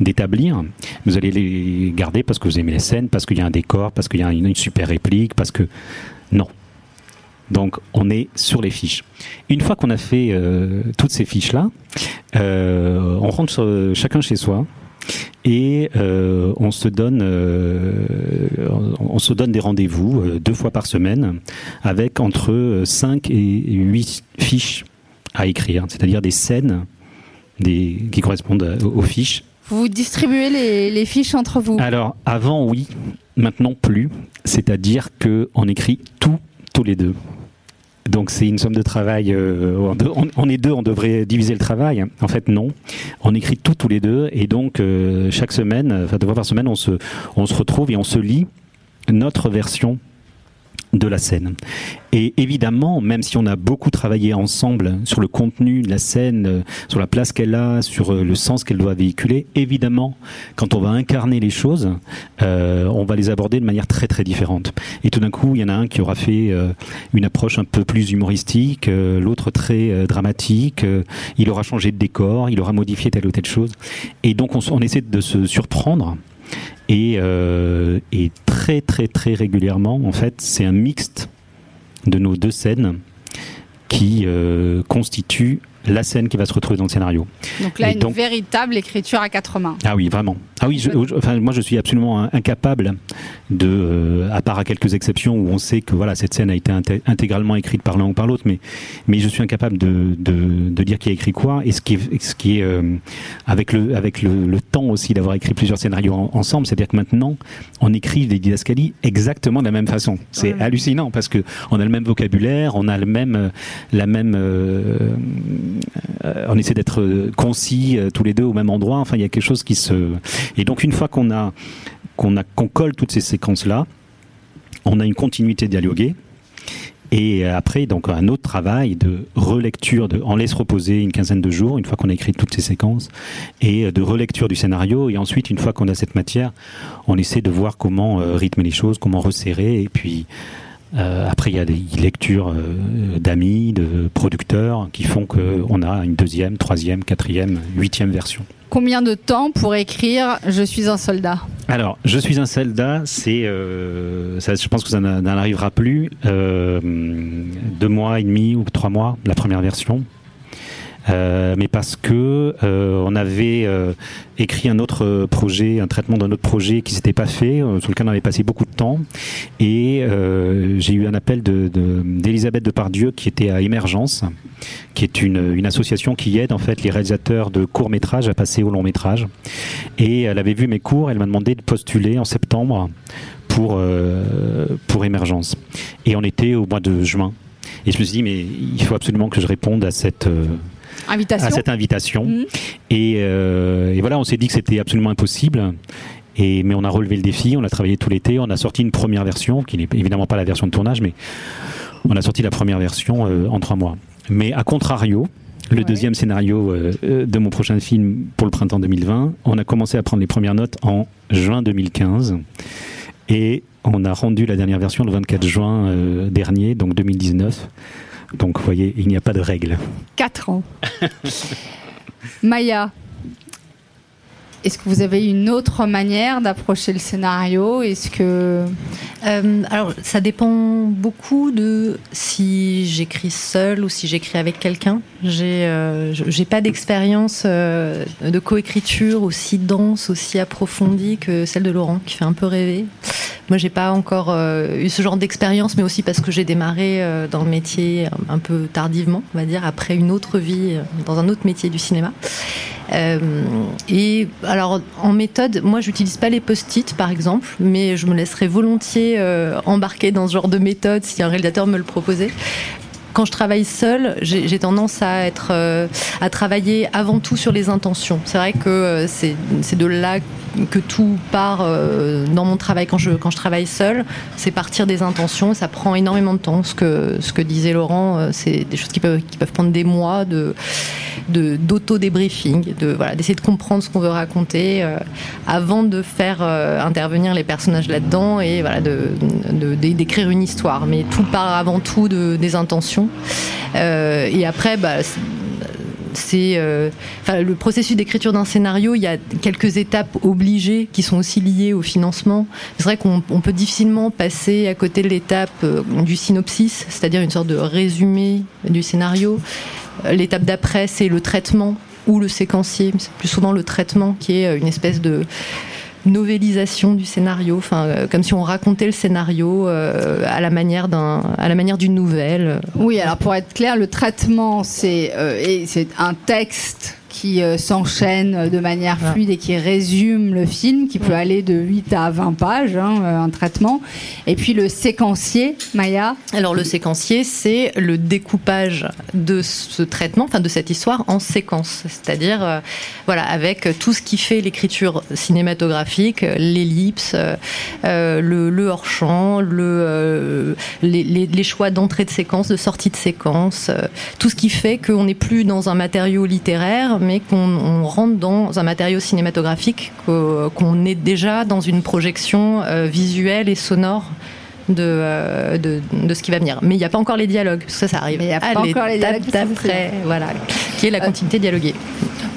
J: d'établir. Vous allez les garder parce que vous aimez les scènes, parce qu'il y a un décor, parce qu'il y a une, super réplique, parce que non. Donc on est sur les fiches. Une fois qu'on a fait euh, toutes ces fiches là, euh, on rentre chacun chez soi et euh, on se donne euh, on se donne des rendez-vous euh, deux fois par semaine avec entre 5 et 8 fiches à écrire, c'est-à-dire des scènes des, qui correspondent aux, fiches.
E: Vous distribuez les, les, fiches entre vous?
J: Alors avant oui, maintenant plus, c'est-à-dire que on écrit tout tous les deux. Donc c'est une somme de travail. Euh, on, est deux, on devrait diviser le travail. En fait, non. On écrit tout tous les deux, et donc euh, chaque semaine, enfin deux fois par semaine, on se, on se retrouve et on se lit notre version de la scène. Et évidemment, même si on a beaucoup travaillé ensemble sur le contenu de la scène, euh, sur la place qu'elle a, sur euh, le sens qu'elle doit véhiculer, évidemment, quand on va incarner les choses, euh, on va les aborder de manière très très différente. Et tout d'un coup, il y en a un qui aura fait une approche un peu plus humoristique, l'autre très dramatique, il aura changé de décor, il aura modifié telle ou telle chose. Et donc on, on essaie de se surprendre et, euh, et, très très très régulièrement, en fait, c'est un mixte de nos deux scènes qui euh, constitue la scène qui va se retrouver dans le scénario.
E: Donc là, une véritable écriture à quatre mains.
J: Ah oui, vraiment. Ah oui, enfin, moi je suis absolument incapable de, euh, à part à quelques exceptions où on sait que voilà cette scène a été intégralement écrite par l'un ou par l'autre, mais mais je suis incapable de, de, de, dire qui a écrit quoi. Et ce qui est, ce qui est euh, avec le avec le, le temps aussi d'avoir écrit plusieurs scénarios ensemble, c'est-à-dire que maintenant on écrit des didascalies exactement de la même façon. C'est hallucinant parce que on a le même vocabulaire, on a le même la même euh, euh, on essaie d'être euh, concis euh, tous les deux au même endroit. Enfin, il y a quelque chose qui se. Et donc, une fois qu'on a qu'on qu'on colle toutes ces séquences là, on a une continuité dialoguée. Et après, donc un autre travail de relecture, de, on laisse reposer une quinzaine de jours, une fois qu'on a écrit toutes ces séquences, et de relecture du scénario. Et ensuite, une fois qu'on a cette matière, on essaie de voir comment rythmer les choses, comment resserrer, et puis euh, après, il y a des lectures euh, d'amis, de producteurs qui font qu'on a une deuxième, troisième, quatrième, huitième version.
E: Combien de temps pour écrire Je suis un soldat?
J: Alors, Je suis un soldat, c'est, euh, je pense que ça n'arrivera plus, deux mois et demi ou trois mois, la première version. Euh, mais parce que euh, on avait euh, écrit un autre projet, un traitement d'un autre projet qui s'était pas fait, sur lequel on avait passé beaucoup de temps, et j'ai eu un appel de d'Elisabeth de, Depardieu qui était à Émergence, qui est une, une association qui aide en fait les réalisateurs de courts métrages à passer au long métrage, et elle avait vu mes cours, elle m'a demandé de postuler en septembre pour pour Émergence, et on était au mois de juin. Et je me suis dit, mais il faut absolument que je réponde à cette,
E: à
J: cette invitation. Mhm. Euh, et, voilà, on s'est dit que c'était absolument impossible. Et, mais on a relevé le défi, on a travaillé tout l'été, on a sorti une première version, qui n'est évidemment pas la version de tournage, mais on a sorti la première version euh, en trois mois. Mais à contrario, le deuxième scénario euh, de mon prochain film pour le printemps 2020, on a commencé à prendre les premières notes en juin 2015. Et on a rendu la dernière version le 24 juin dernier, donc 2019. Donc, vous voyez, il n'y a pas de règle.
E: Quatre ans. Maya, est-ce que vous avez une autre manière d'approcher le scénario? Est-ce que
G: euh, alors ça dépend beaucoup de si j'écris seule ou si j'écris avec quelqu'un. J'ai euh, j'ai pas d'expérience euh, de coécriture aussi dense, aussi approfondie que celle de Laurent, qui fait un peu rêver. Moi, j'ai pas encore euh, eu ce genre d'expérience, mais aussi parce que j'ai démarré dans le métier un, peu tardivement, on va dire, après une autre vie dans un autre métier du cinéma. Et alors en méthode, moi j'utilise pas les post-it par exemple, mais je me laisserais volontiers euh, embarquer dans ce genre de méthode si un réalisateur me le proposait quand je travaille seule, j'ai tendance à être euh, à travailler avant tout sur les intentions. C'est vrai que euh, c'est de là que tout part euh, dans mon travail quand je quand je travaille seule. C'est partir des intentions. Ça prend énormément de temps. Ce que ce que disait Laurent, c'est des choses qui peuvent qui peuvent prendre des mois de d'auto débriefing, de voilà d'essayer de comprendre ce qu'on veut raconter avant de faire intervenir les personnages là-dedans et voilà d'écrire une histoire. Mais tout part avant tout de, des intentions euh, et après, bah, c'est euh, le processus d'écriture d'un scénario, il y a quelques étapes obligées qui sont aussi liées au financement. C'est vrai qu'on peut difficilement passer à côté de l'étape euh, du synopsis, c'est-à-dire une sorte de résumé du scénario. L'étape d'après, c'est le traitement ou le séquencier, c'est plus souvent le traitement qui est une espèce de novélisation du scénario, enfin euh, comme si on racontait le scénario euh, à la manière d'un, à la manière d'une nouvelle.
E: Oui, alors pour être clair, le traitement c'est euh, c'est un texte qui euh, s'enchaîne de manière fluide et qui résume le film, qui peut aller de 8 à 20 pages, hein, euh, un traitement. Et puis le séquencier, Maya.
G: Alors le séquencier, c'est le découpage de ce traitement, enfin de cette histoire en séquence, c'est-à-dire euh, voilà avec tout ce qui fait l'écriture cinématographique, l'ellipse, euh, le, le hors-champ, le, euh, les, les- les choix d'entrée de séquence, de sortie de séquence, euh, tout ce qui fait qu'on n'est plus dans un matériau littéraire, mais qu'on on rentre dans un matériau cinématographique, qu'o- qu'on est déjà dans une projection euh, visuelle et sonore. De, euh, de, de ce qui va venir. Mais il n'y a pas encore les dialogues, parce que ça, ça arrive
E: il y a pas encore les dialogues,
G: d'après, voilà, qui est la continuité dialoguée.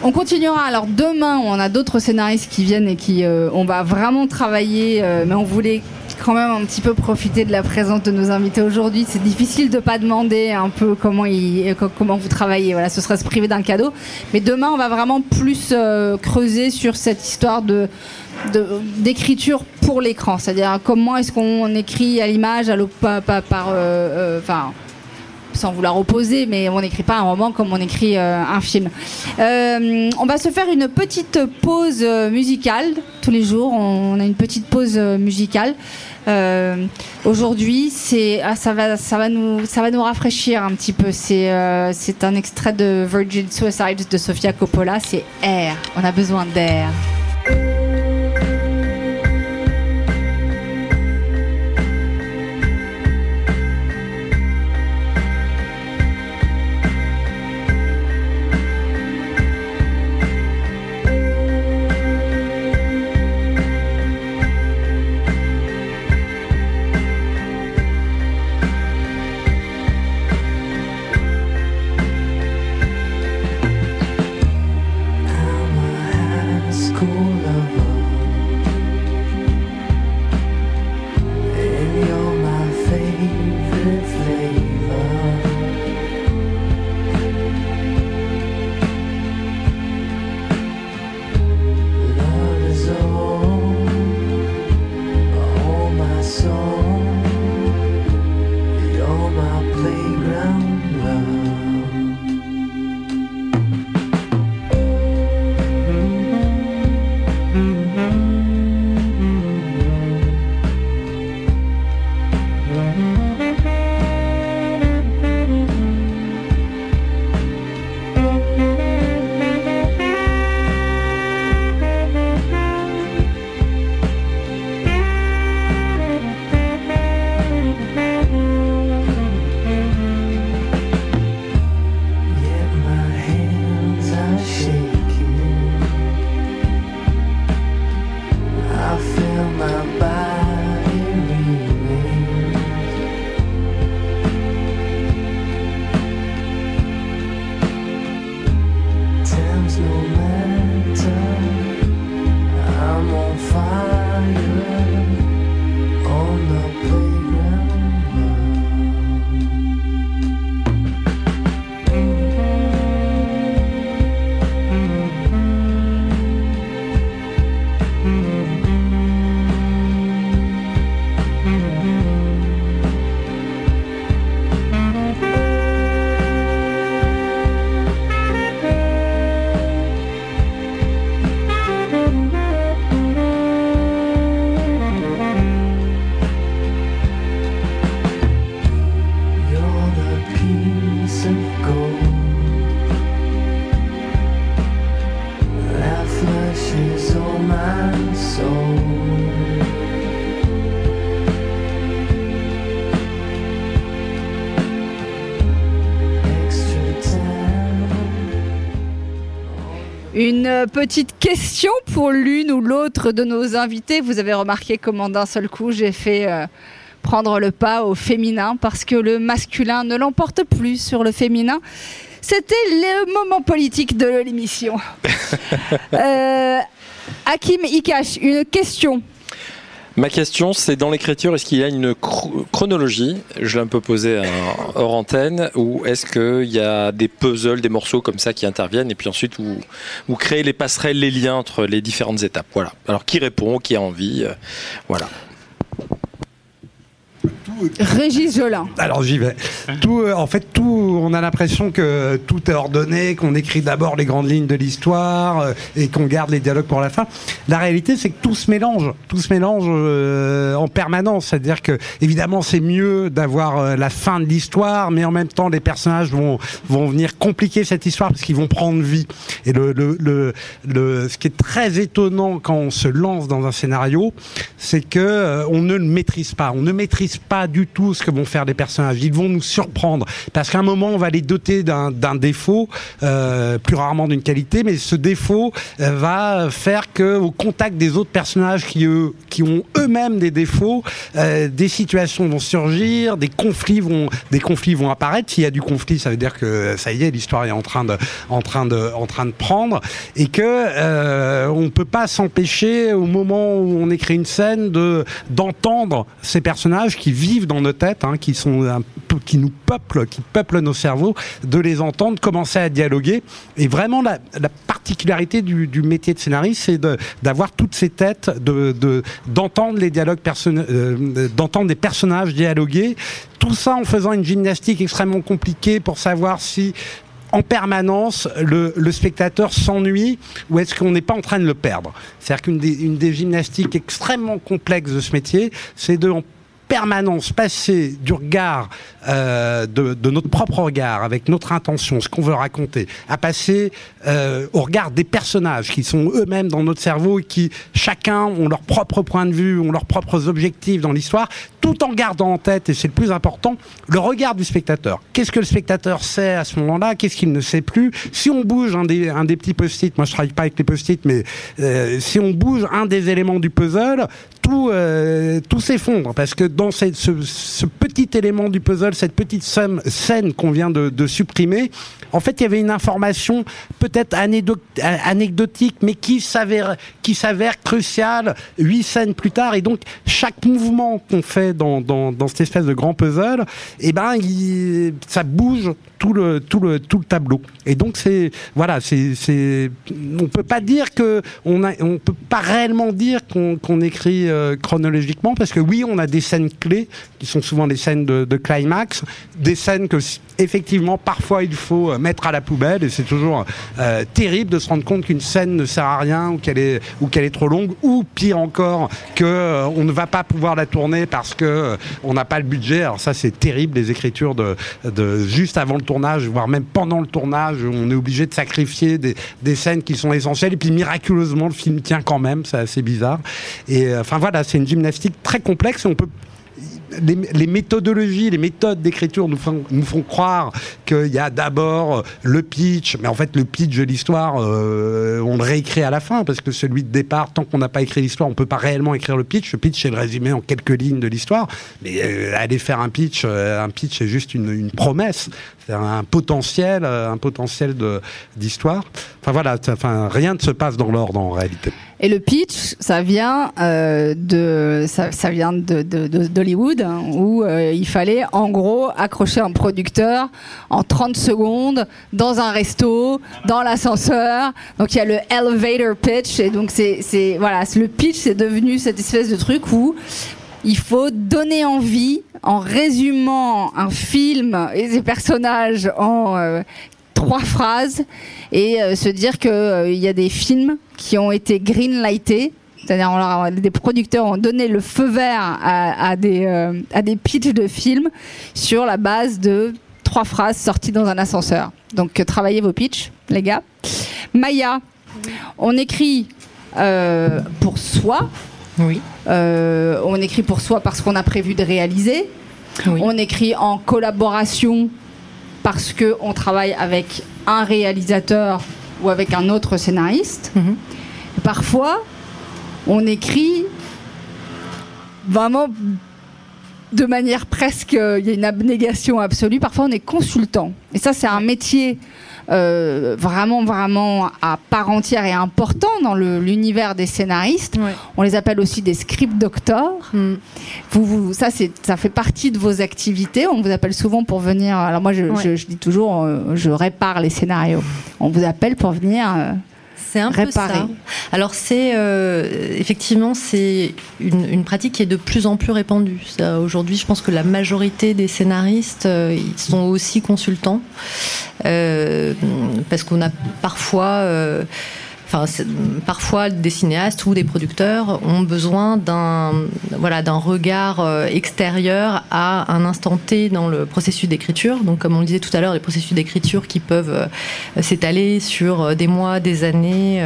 E: On continuera. Alors demain, on a d'autres scénaristes qui viennent et qui, euh, on va vraiment travailler, euh, mais on voulait quand même un petit peu profiter de la présence de nos invités aujourd'hui. C'est difficile de pas demander un peu comment ils, euh, co- comment vous travaillez. Voilà, ce serait se priver d'un cadeau. Mais demain, on va vraiment plus euh, creuser sur cette histoire de d'écriture pour l'écran, c'est-à-dire comment est-ce qu'on écrit à l'image, à pas- par, euh, sans vouloir opposer, mais on n'écrit pas un roman comme on écrit euh, un film. Euh, on va se faire une petite pause euh, musicale tous les jours. On a une petite pause musicale. Aujourd'hui, ah, ça va nous rafraîchir un petit peu. C'est c'est un extrait de Virgin Suicides de Sofia Coppola. C'est air. On a besoin d'air. Une petite question pour l'une ou l'autre de nos invités. Vous avez remarqué comment d'un seul coup j'ai fait euh, prendre le pas au féminin parce que le masculin ne l'emporte plus sur le féminin. C'était le moment politique de l'émission. Euh, Hakim Ikash, une question.
F: Ma question, c'est dans l'écriture, est-ce qu'il y a une chro- chronologie? Je l'ai un peu posé en- hors antenne, ou est-ce qu'il y a des puzzles, des morceaux comme ça qui interviennent, et puis ensuite vous, vous créez les passerelles, les liens entre les différentes étapes? Voilà. Alors qui répond, qui a envie euh, Voilà.
E: Régis Jolin.
H: Alors j'y vais. Tout, euh, en fait, tout, on a l'impression que tout est ordonné, qu'on écrit d'abord les grandes lignes de l'histoire euh, et qu'on garde les dialogues pour la fin. La réalité, c'est que tout se mélange, tout se mélange euh, en permanence. C'est-à-dire que, évidemment, c'est mieux d'avoir euh, la fin de l'histoire, mais en même temps, les personnages vont vont venir compliquer cette histoire parce qu'ils vont prendre vie. Et le, le, le, le- ce qui est très étonnant quand on se lance dans un scénario, c'est que on ne le maîtrise pas. On ne maîtrise pas du tout ce que vont faire les personnages. Ils vont nous surprendre parce qu'à un moment, on va les doter d'un défaut, euh, plus rarement d'une qualité, mais ce défaut euh, va faire que au contact des autres personnages qui eux, qui ont eux-mêmes des défauts, euh, des situations vont surgir, des conflits vont, des conflits vont apparaître. S'il y a du conflit, ça veut dire que ça y est, l'histoire est en train de, en train de, en train de prendre, et que euh, on peut pas s'empêcher au moment où on écrit une scène de d'entendre ces personnages qui vivent dans nos têtes, hein, qui sont qui nous peuplent, qui peuplent nos cerveaux, de les entendre commencer à dialoguer. Et vraiment la, la particularité du, métier de scénariste, c'est de- d'avoir toutes ces têtes, de de- d'entendre les dialogues euh, d'entendre des personnages dialoguer. Tout ça en faisant une gymnastique extrêmement compliquée pour savoir si en permanence, le, spectateur s'ennuie ou est-ce qu'on n'est pas en train de le perdre C'est-à-dire qu'une des, gymnastiques extrêmement complexes de ce métier, c'est de permanence passer du regard euh, de, de notre propre regard avec notre intention, ce qu'on veut raconter, à passer euh, au regard des personnages qui sont eux-mêmes dans notre cerveau et qui chacun ont leur propre point de vue, ont leurs propres objectifs dans l'histoire, tout en gardant en tête, et c'est le plus important, le regard du spectateur. Qu'est-ce que le spectateur sait à ce moment-là? Qu'est-ce qu'il ne sait plus? Si on bouge un des, un des petits post-it, moi je travaille pas avec les post-it, mais euh, si on bouge un des éléments du puzzle, tout, euh, tout s'effondre parce que dans ce, petit élément du puzzle, cette petite scène qu'on vient de, supprimer, en fait, il y avait une information peut-être anecdotique, mais qui s'avère, qui s'avère cruciale huit scènes plus tard. Et donc, chaque mouvement qu'on fait dans, cette espèce de grand puzzle, eh ben, ça bouge tout le, tout le, tout le tableau. Et donc, c'est, voilà, c'est, c'est, on peut pas dire que, on a, on peut pas réellement dire qu'on, qu'on écrit euh, chronologiquement, parce que oui, on a des scènes clés, qui sont souvent des scènes de, de climax, des scènes que, effectivement, parfois il faut euh, mettre à la poubelle, et c'est toujours euh, terrible de se rendre compte qu'une scène ne sert à rien, ou qu'elle est, ou qu'elle est trop longue, ou pire encore, que euh, on ne va pas pouvoir la tourner parce que on n'a pas le budget. Alors ça, c'est terrible, les écritures de, de juste avant le tournage, voire même pendant le tournage, on est obligé de sacrifier des, scènes qui sont essentielles, et puis miraculeusement, le film tient quand même, c'est assez bizarre. Et enfin voilà, c'est une gymnastique très complexe, on peut les, méthodologies, les méthodes d'écriture nous font, nous font croire qu'il y a d'abord le pitch, mais en fait le pitch de l'histoire, euh, on le réécrit à la fin parce que celui de départ, tant qu'on n'a pas écrit l'histoire, on peut pas réellement écrire le pitch. Le pitch c'est le résumé en quelques lignes de l'histoire, mais euh, aller faire un pitch, euh, un pitch c'est juste une, une promesse, un potentiel, euh, un potentiel d'histoire. Enfin voilà, enfin rien ne se passe dans l'ordre en réalité.
E: Et le pitch, ça vient euh, de, ça, vient de, d'Hollywood, hein, où euh, il fallait en gros accrocher un producteur en 30 secondes dans un resto, dans l'ascenseur. Donc il y a le elevator pitch, et donc c'est, voilà, le pitch, c'est devenu cette espèce de truc où il faut donner envie en résumant un film et ses personnages en euh, trois phrases et euh, se dire que euh, y a des films qui ont été greenlightés. C'est-à-dire, on des producteurs ont donné le feu vert à, des, à des pitchs de films sur la base de trois phrases sorties dans un ascenseur. Donc, travaillez vos pitchs, les gars. Maya, on écrit pour soi.
G: Oui.
E: Euh, on écrit pour soi parce qu'on a prévu de réaliser. On écrit en collaboration parce que on travaille avec un réalisateur ou avec un autre scénariste. Parfois, on écrit vraiment de manière presque, il y a une abnégation absolue. Parfois, on est consultant. Et ça, c'est un métier euh, vraiment, vraiment à part entière et important dans l'univers des scénaristes. On les appelle aussi des script doctors. Vous, vous- ça, ça fait partie de vos activités. On vous appelle souvent pour venir. Alors moi, je,
G: Ouais.
E: je- je dis toujours, euh, je répare les scénarios. On vous appelle pour venir. euh,
G: C'est un peu ça. Alors c'est euh, effectivement c'est une, une pratique qui est de plus en plus répandue. Aujourd'hui, je pense que la majorité des scénaristes euh, ils sont aussi consultants euh, parce qu'on a parfois euh, Enfin, parfois des cinéastes ou des producteurs ont besoin d'un voilà d'un regard euh, extérieur à un instant T dans le processus d'écriture. Donc, comme on le disait tout à l'heure, les processus d'écriture qui peuvent euh, s'étaler sur euh, des mois, des années.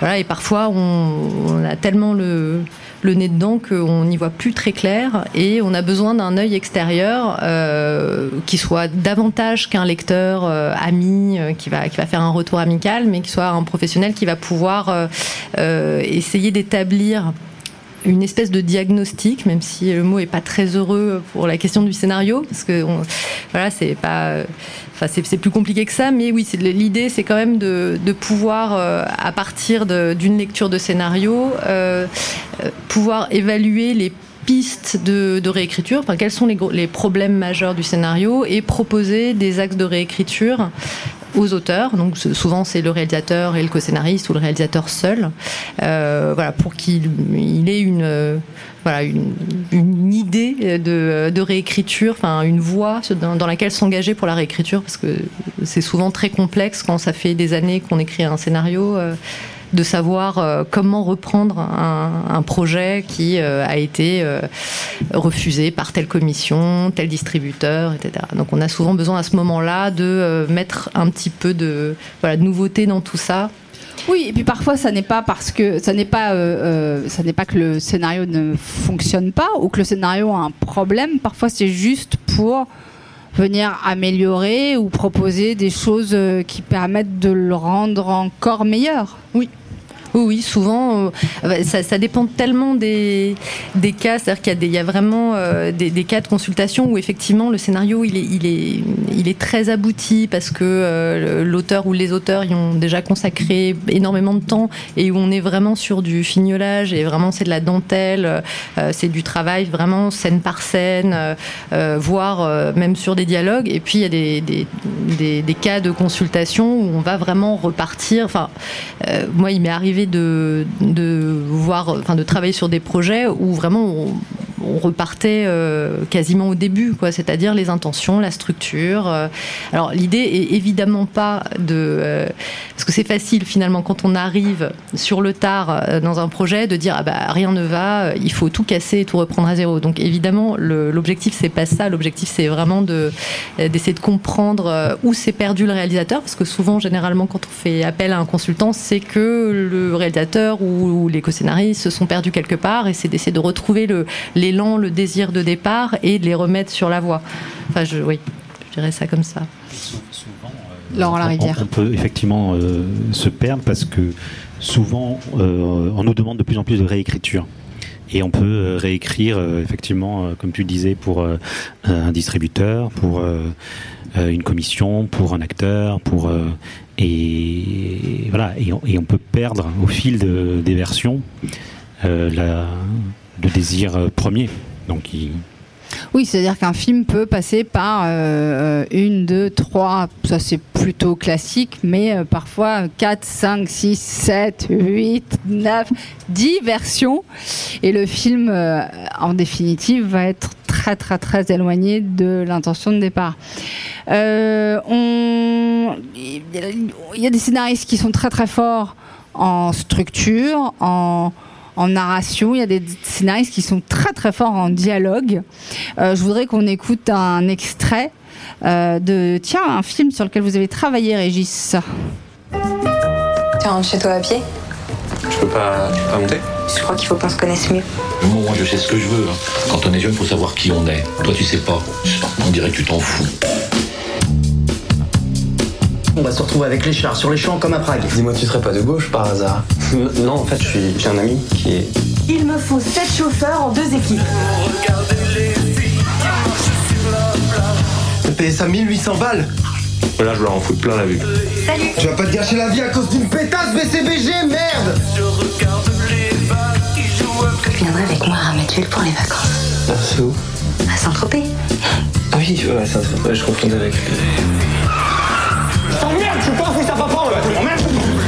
G: voilà, et parfois on, on a tellement le le nez dedans qu'on n'y voit plus très clair et on a besoin d'un œil extérieur euh, qui soit davantage qu'un lecteur euh, ami euh, qui va qui va faire un retour amical mais qui soit un professionnel qui va pouvoir essayer d'établir une espèce de diagnostic, même si le mot est pas très heureux pour la question du scénario, parce que c'est plus compliqué que ça, mais oui, l'idée, c'est quand même de, pouvoir, euh, à partir d'une lecture de scénario, euh, pouvoir évaluer les pistes de, réécriture, enfin, quels sont les, les problèmes majeurs du scénario et proposer des axes de réécriture aux auteurs. Donc souvent c'est le réalisateur et le co-scénariste ou le réalisateur seul, euh, voilà pour qu'il il ait une euh, voilà une, idée de, réécriture, enfin une voie dans, dans laquelle s'engager pour la réécriture parce que c'est souvent très complexe quand ça fait des années qu'on écrit un scénario. euh, de savoir euh, comment reprendre un, un projet qui euh, a été euh, refusé par telle commission, tel distributeur, etc. Donc on a souvent besoin à ce moment-là de euh, mettre un petit peu de, voilà, de nouveauté dans tout ça.
E: Oui, et puis parfois ça n'est pas parce que ça n'est pas euh, ça n'est pas que le scénario ne fonctionne pas ou que le scénario a un problème. Parfois c'est juste pour venir améliorer ou proposer des choses qui permettent de le rendre encore meilleur.
G: Oui. Oui, souvent, euh, bah, ça, dépend tellement des, cas. C'est-à-dire qu'il y a, il y a vraiment euh, des, cas de consultation où effectivement le scénario il est, très abouti parce que euh, l'auteur ou les auteurs y ont déjà consacré énormément de temps et où on est vraiment sur du fignolage et vraiment c'est de la dentelle, c'est du travail vraiment scène par scène, voire même sur des dialogues. Et puis il y a des, des, cas de consultation où on va vraiment repartir. Enfin, moi, il m'est arrivé de, voir, enfin, de travailler sur des projets où vraiment on, repartait euh, quasiment au début, quoi. C'est-à-dire les intentions, la structure. euh. Alors l'idée est évidemment pas de, euh, parce que c'est facile finalement quand on arrive sur le tard dans un projet de dire ah bah rien ne va, il faut tout casser et tout reprendre à zéro. Donc évidemment l'objectif c'est pas ça. L'objectif c'est vraiment de d'essayer de comprendre où s'est perdu le réalisateur, parce que souvent généralement quand on fait appel à un consultant, c'est que le réalisateur ou, ou les co-scénaristes se sont perdus quelque part et c'est d'essayer de retrouver le l'élan, le désir de départ et de les remettre sur la voie. Enfin je oui, je dirais ça comme ça.
E: Laurent
J: On-
E: Larivière.
J: On, peut effectivement euh, se perdre parce que souvent euh, on nous demande de plus en plus de réécriture. Et on peut euh, réécrire euh, effectivement, euh, comme tu le disais, pour euh, un distributeur, pour euh, euh, une commission, pour un acteur, pour euh, et voilà. Et on, peut perdre au fil de- des versions euh, la, le désir euh, premier. Donc
E: Oui, c'est-à-dire qu'un film peut passer par euh, une, deux, trois, ça c'est plutôt classique, mais euh, parfois 4, 5, 6, 7, 8, 9, 10 versions. Et le film, euh, en définitive, va être très très très éloigné de l'intention de départ. Euh, on... Il y a des scénaristes qui sont très très forts en structure, en, narration. Il y a des scénaristes qui sont très très forts en dialogue. Euh, je voudrais qu'on écoute un extrait euh, de, tiens, un film sur lequel vous avez travaillé, Régis.
N: Tu rentres chez toi à pied?
O: Je peux pas, tu peux pas monter
N: Je crois qu'il faut qu'on se connaisse mieux.
P: Moi, je sais ce que je veux. hein. Quand on est jeune, faut savoir qui on est. Toi, tu sais pas. On dirait que tu t'en fous.
Q: On va se retrouver avec les chars sur les champs comme à Prague.
O: Dis-moi, tu serais pas de gauche par hasard Non, en fait, je suis- j'ai un ami qui est.
N: Il me faut 7 chauffeurs en deux équipes.
O: T'as payé ça 1800 balles Là, je leur en foutre plein la vue.
N: Salut
O: Tu vas pas te gâcher la vie à cause d'une pétasse BCBG, merde
N: Tu viendrais avec moi à Mathieu pour les vacances.
O: Ah, c'est où?
N: À Saint-Tropez.
O: Ah oui, ouais, c'est un truc, ouais, je confondais avec.
Q: Je t'emmerde, je suis pas un fils à papa, là, tu m'emmerdes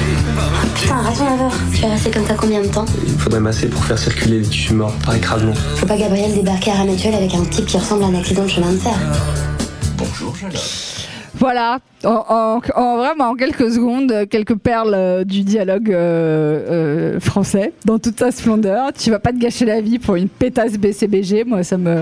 N: un raton laveur. Tu vas rester comme ça combien de temps?
O: Il faudrait masser pour faire circuler les tissus morts par écrasement.
N: Faut pas Gabriel débarquer à Ramatuel avec un type qui ressemble à un accident de chemin de fer.
O: Bonjour, jeune homme.
E: Voilà, en, en- en- vraiment en quelques secondes, quelques perles euh, du dialogue euh, euh, français dans toute sa splendeur. Tu vas pas te gâcher la vie pour une pétasse BCBG, moi ça me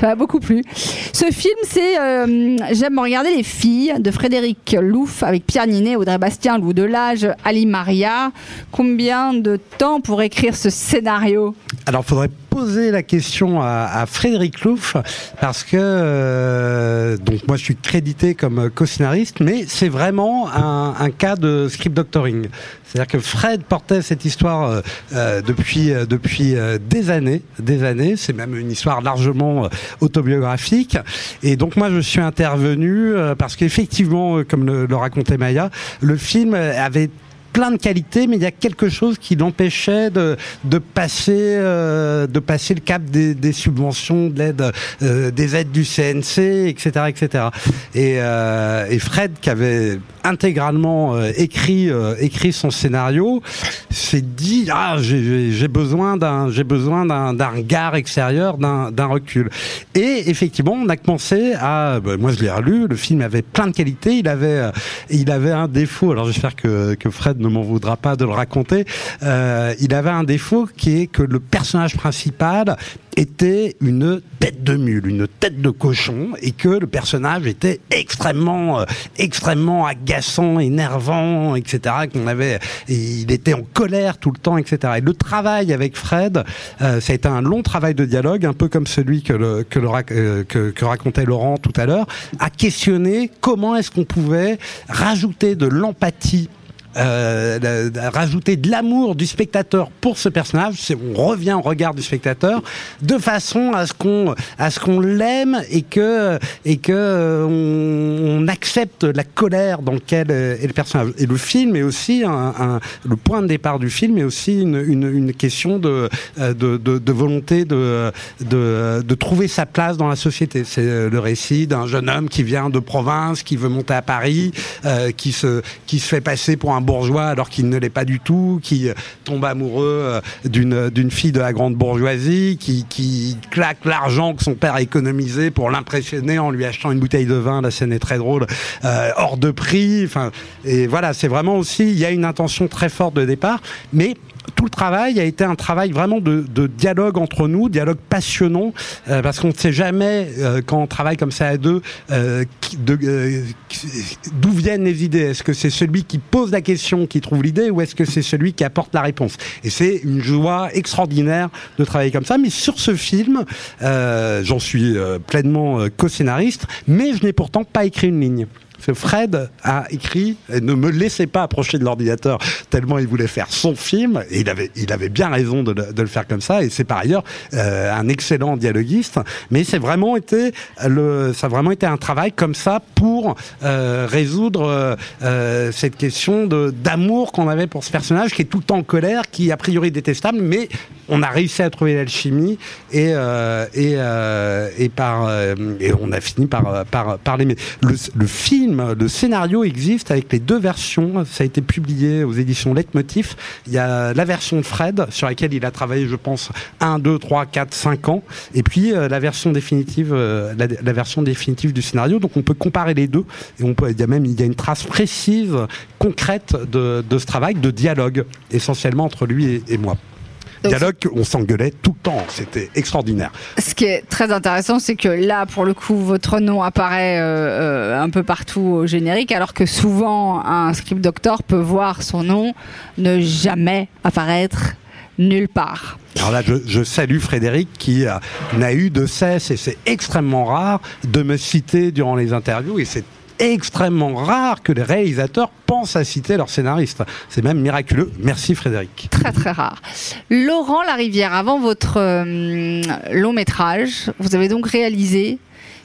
E: ça m'a beaucoup plu. Ce film, c'est euh, J'aime regarder les filles de Frédéric Louf avec Pierre Ninet, Audrey Bastien, Lou Delage, Ali Maria. Combien de temps pour écrire ce scénario?
H: Alors, faudrait poser la question à, Frédéric Louf parce que euh, donc moi je suis crédité comme co-scénariste, mais c'est vraiment un, cas de script doctoring. C'est-à-dire que Fred portait cette histoire euh, euh, depuis depuis des années, des années. C'est même une histoire largement autobiographique. Et donc moi je suis intervenu parce qu'effectivement, comme le racontait Maya, le film avait plein de qualités, mais il y a quelque chose qui l'empêchait de, de passer euh, de passer le cap des, subventions, de euh, des aides du CNC, etc., etc. Et, Fred, qui avait intégralement euh, écrit écrit son scénario, s'est dit ah j'ai- besoin d'un regard extérieur, d'un recul. Et effectivement, on a commencé à bah, moi je l'ai relu, le film avait plein de qualités, il avait il avait un défaut. Alors j'espère que que Fred ne m'en voudra pas de le raconter. Euh, il avait un défaut qui est que le personnage principal était une tête de mule, une tête de cochon, et que le personnage était extrêmement, euh, extrêmement agaçant, énervant, etc. Qu'on avait, il était en colère tout le temps, etc. Et le travail avec Fred, euh, ça a été un long travail de dialogue, un peu comme celui que, le, que, que racontait Laurent tout à l'heure, à questionner comment est-ce qu'on pouvait rajouter de l'empathie euh, rajouter de l'amour du spectateur pour ce personnage, on revient au regard du spectateur de façon à ce qu'on à ce qu'on l'aime et que et que euh, on, on accepte la colère dans lequel euh, est le personnage. Et le film est aussi un, un- le point de départ du film est aussi une, une, une question de, euh, de, de, de volonté de, de de trouver sa place dans la société. C'est euh, le récit d'un jeune homme qui vient de province, qui veut monter à Paris, euh, qui se qui se fait passer pour un bourgeois alors qu'il ne l'est pas du tout, qui euh, tombe amoureux euh, d'une d'une fille de la grande bourgeoisie, qui claque l'argent que son père a économisé pour l'impressionner en lui achetant une bouteille de vin. La scène est très drôle, euh, hors de prix. Et voilà, c'est vraiment aussi il y a une intention très forte de départ, mais tout le travail a été un travail vraiment de, dialogue entre nous, dialogue passionnant, euh, parce qu'on ne sait jamais euh, quand on travaille comme ça à deux euh, d'où viennent les idées. Est-ce que c'est celui qui pose la question qui trouve l'idée, ou est-ce que c'est celui qui apporte la réponse? Et c'est une joie extraordinaire de travailler comme ça. Mais sur ce film, j'en suis pleinement co-scénariste, mais je n'ai pourtant pas écrit une ligne. Fred a écrit ne me laissait pas approcher de l'ordinateur tellement il voulait faire son film et il avait il avait bien raison de le, de le faire comme ça et c'est par ailleurs euh, un excellent dialoguiste mais c'est vraiment été le ça a vraiment été un travail comme ça pour euh, résoudre euh, cette question d'amour qu'on avait pour ce personnage qui est tout le temps en colère qui est a priori détestable mais on a réussi à trouver l'alchimie et et, et et on a fini par par l'aimer. Le film, le scénario existe avec les deux versions. Ça a été publié aux éditions Leitmotiv. Il y a la version de Fred sur laquelle il a travaillé, je pense, 1, 2, 3, 4, 5 ans, et puis euh, la version définitive, euh, la, la version définitive du scénario. Donc on peut comparer les deux et on peut. Il y a même il y a une trace précise, concrète de, de ce travail de dialogue essentiellement entre lui et, et moi. Dialogue, on s'engueulait tout temps, c'était extraordinaire.
E: Ce qui est très intéressant, c'est que là, pour le coup, votre nom apparaît euh, euh, un peu partout au générique, alors que souvent, un script doctor peut voir son nom ne jamais apparaître nulle part.
H: Alors là, je, je salue Frédéric qui euh, n'a eu de cesse, et c'est extrêmement rare, de me citer durant les interviews, et c'est extrêmement rare que les réalisateurs pensent à citer leur scénariste. C'est même miraculeux. Merci Frédéric.
E: Très très rare. Laurent Larivière, avant votre euh, long métrage, vous avez donc réalisé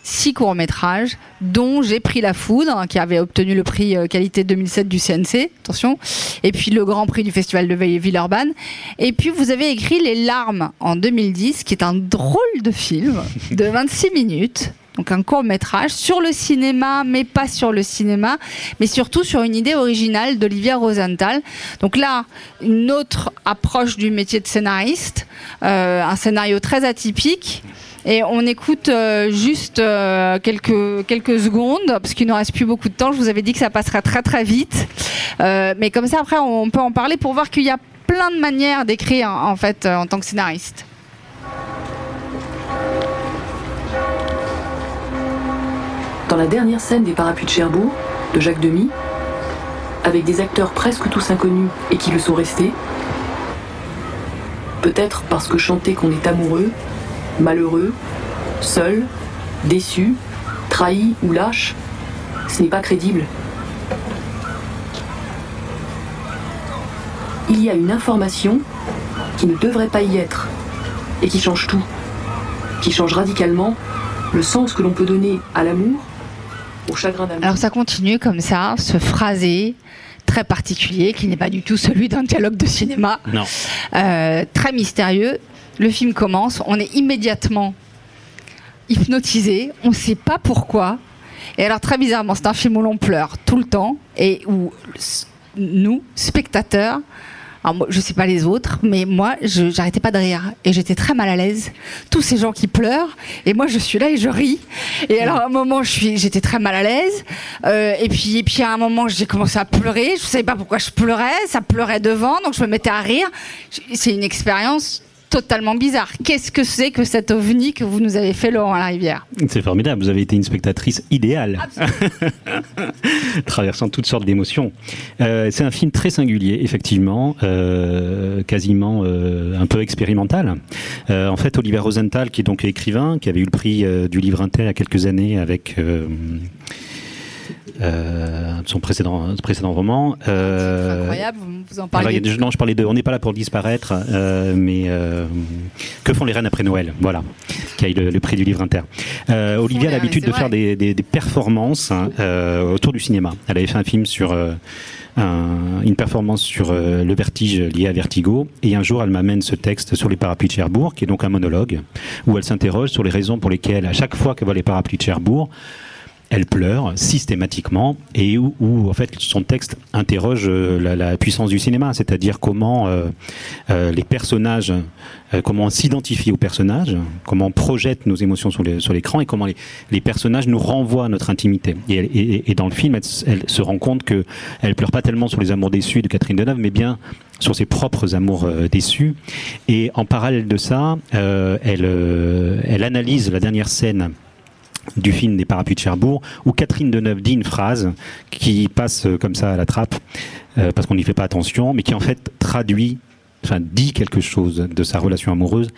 E: six courts-métrages, dont J'ai pris la foudre, qui avait obtenu le prix euh, qualité 2007 du CNC, attention, et puis le grand prix du Festival de Villeurbanne. Et puis vous avez écrit Les larmes en 2010, qui est un drôle de film de 26 minutes donc un court métrage sur le cinéma, mais pas sur le cinéma, mais surtout sur une idée originale d'Olivia Rosenthal. Donc là, une autre approche du métier de scénariste, euh, un scénario très atypique. Et on écoute euh, juste euh, quelques, quelques secondes, parce qu'il ne reste plus beaucoup de temps. Je vous avais dit que ça passerait très très vite. Mais comme ça, après, on peut en parler pour voir qu'il y a plein de manières d'écrire en fait en tant que scénariste.
R: Dans la dernière scène des Parapluies de Cherbourg, de Jacques Demy, avec des acteurs presque tous inconnus et qui le sont restés, peut-être parce que chanter qu'on est amoureux, malheureux, seul, déçu, trahi ou lâche, ce n'est pas crédible. Il y a une information qui ne devrait pas y être et qui change tout, qui change radicalement le sens que l'on peut donner à l'amour, au chagrin d'amour.
E: Alors ça continue comme ça, ce phrasé très particulier qui n'est pas du tout celui d'un dialogue de cinéma.
J: Non.
E: Euh, très mystérieux. Le film commence, on est immédiatement hypnotisé, on ne sait pas pourquoi. Et alors très bizarrement, c'est un film où l'on pleure tout le temps et où nous, spectateurs, alors moi, je sais pas les autres, mais moi, je j'arrêtais pas de rire et j'étais très mal à l'aise. Tous ces gens qui pleurent et moi, je suis là et je ris. Et alors à un moment, je suis, j'étais très mal à l'aise. Euh, et puis, et puis à un moment, j'ai commencé à pleurer. Je savais pas pourquoi je pleurais. Ça pleurait devant, donc je me mettais à rire. C'est une expérience totalement bizarre. Qu'est-ce que c'est que cet ovni que vous nous avez fait, Laurent Larivière?
J: C'est formidable, vous avez été une spectatrice idéale, traversant toutes sortes d'émotions. Euh, c'est un film très singulier, effectivement, euh, quasiment euh, un peu expérimental. En fait, Oliver Rosenthal, qui est donc écrivain, qui avait eu le prix du livre Intel il y a quelques années avec euh, son précédent, précédent roman. euh,
E: Incroyable, vous- en parlez.
J: non, je parlais de. On n'est pas là pour disparaître, euh, mais euh, que font les reines après Noël? Voilà, qui a eu le, le prix du livre inter. Euh, Olivia a l'habitude de faire des, des- des performances hein, euh, autour du cinéma. Elle avait fait un film sur euh, un- une performance sur euh, le vertige lié à Vertigo, et un jour elle m'amène ce texte sur les parapluies de Cherbourg, qui est donc un monologue où elle s'interroge sur les raisons pour lesquelles, à chaque fois qu'elle voit les parapluies de Cherbourg, elle pleure systématiquement et où, en fait son texte interroge euh, la, puissance du cinéma, c'est-à-dire comment euh, euh, les personnages, euh, comment on s'identifie aux personnages, comment on projette nos émotions sur l'écran et comment les, personnages nous renvoient à notre intimité. Et, dans le film, elle, se rend compte que elle pleure pas tellement sur les amours déçus de Catherine Deneuve, mais bien sur ses propres amours euh, déçus. Et en parallèle de ça, elle, elle analyse la dernière scène du film des parapluies de Cherbourg, où Catherine Deneuve dit une phrase qui passe euh, comme ça à la trappe, euh, parce qu'on n'y fait pas attention, mais qui en fait traduit, enfin dit quelque chose de sa relation amoureuse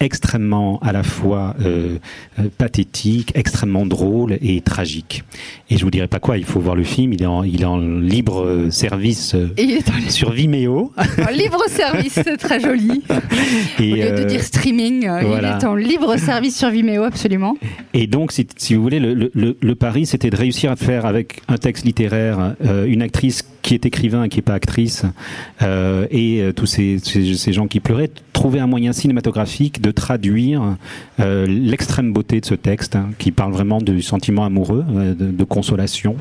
J: extrêmement à la fois euh, euh, pathétique, extrêmement drôle et tragique. Et je vous dirai pas quoi, il faut voir le film, il est en, il est en libre euh, service euh,
E: il est en
J: sur Vimeo.
E: en libre service, c'est très joli.
J: Et,
E: Au lieu de
J: euh,
E: dire streaming, euh,
J: voilà.
E: il est en libre service sur Vimeo, absolument.
J: Et donc, si, si vous voulez, le, le- le, le pari, c'était de réussir à faire avec un texte littéraire euh, une actrice qui est écrivain et qui n'est pas actrice, euh, et euh, tous ces, gens qui pleuraient, trouver un moyen cinématographique de traduire euh, l'extrême beauté de ce texte, hein, qui parle vraiment du sentiment amoureux, de, consolation,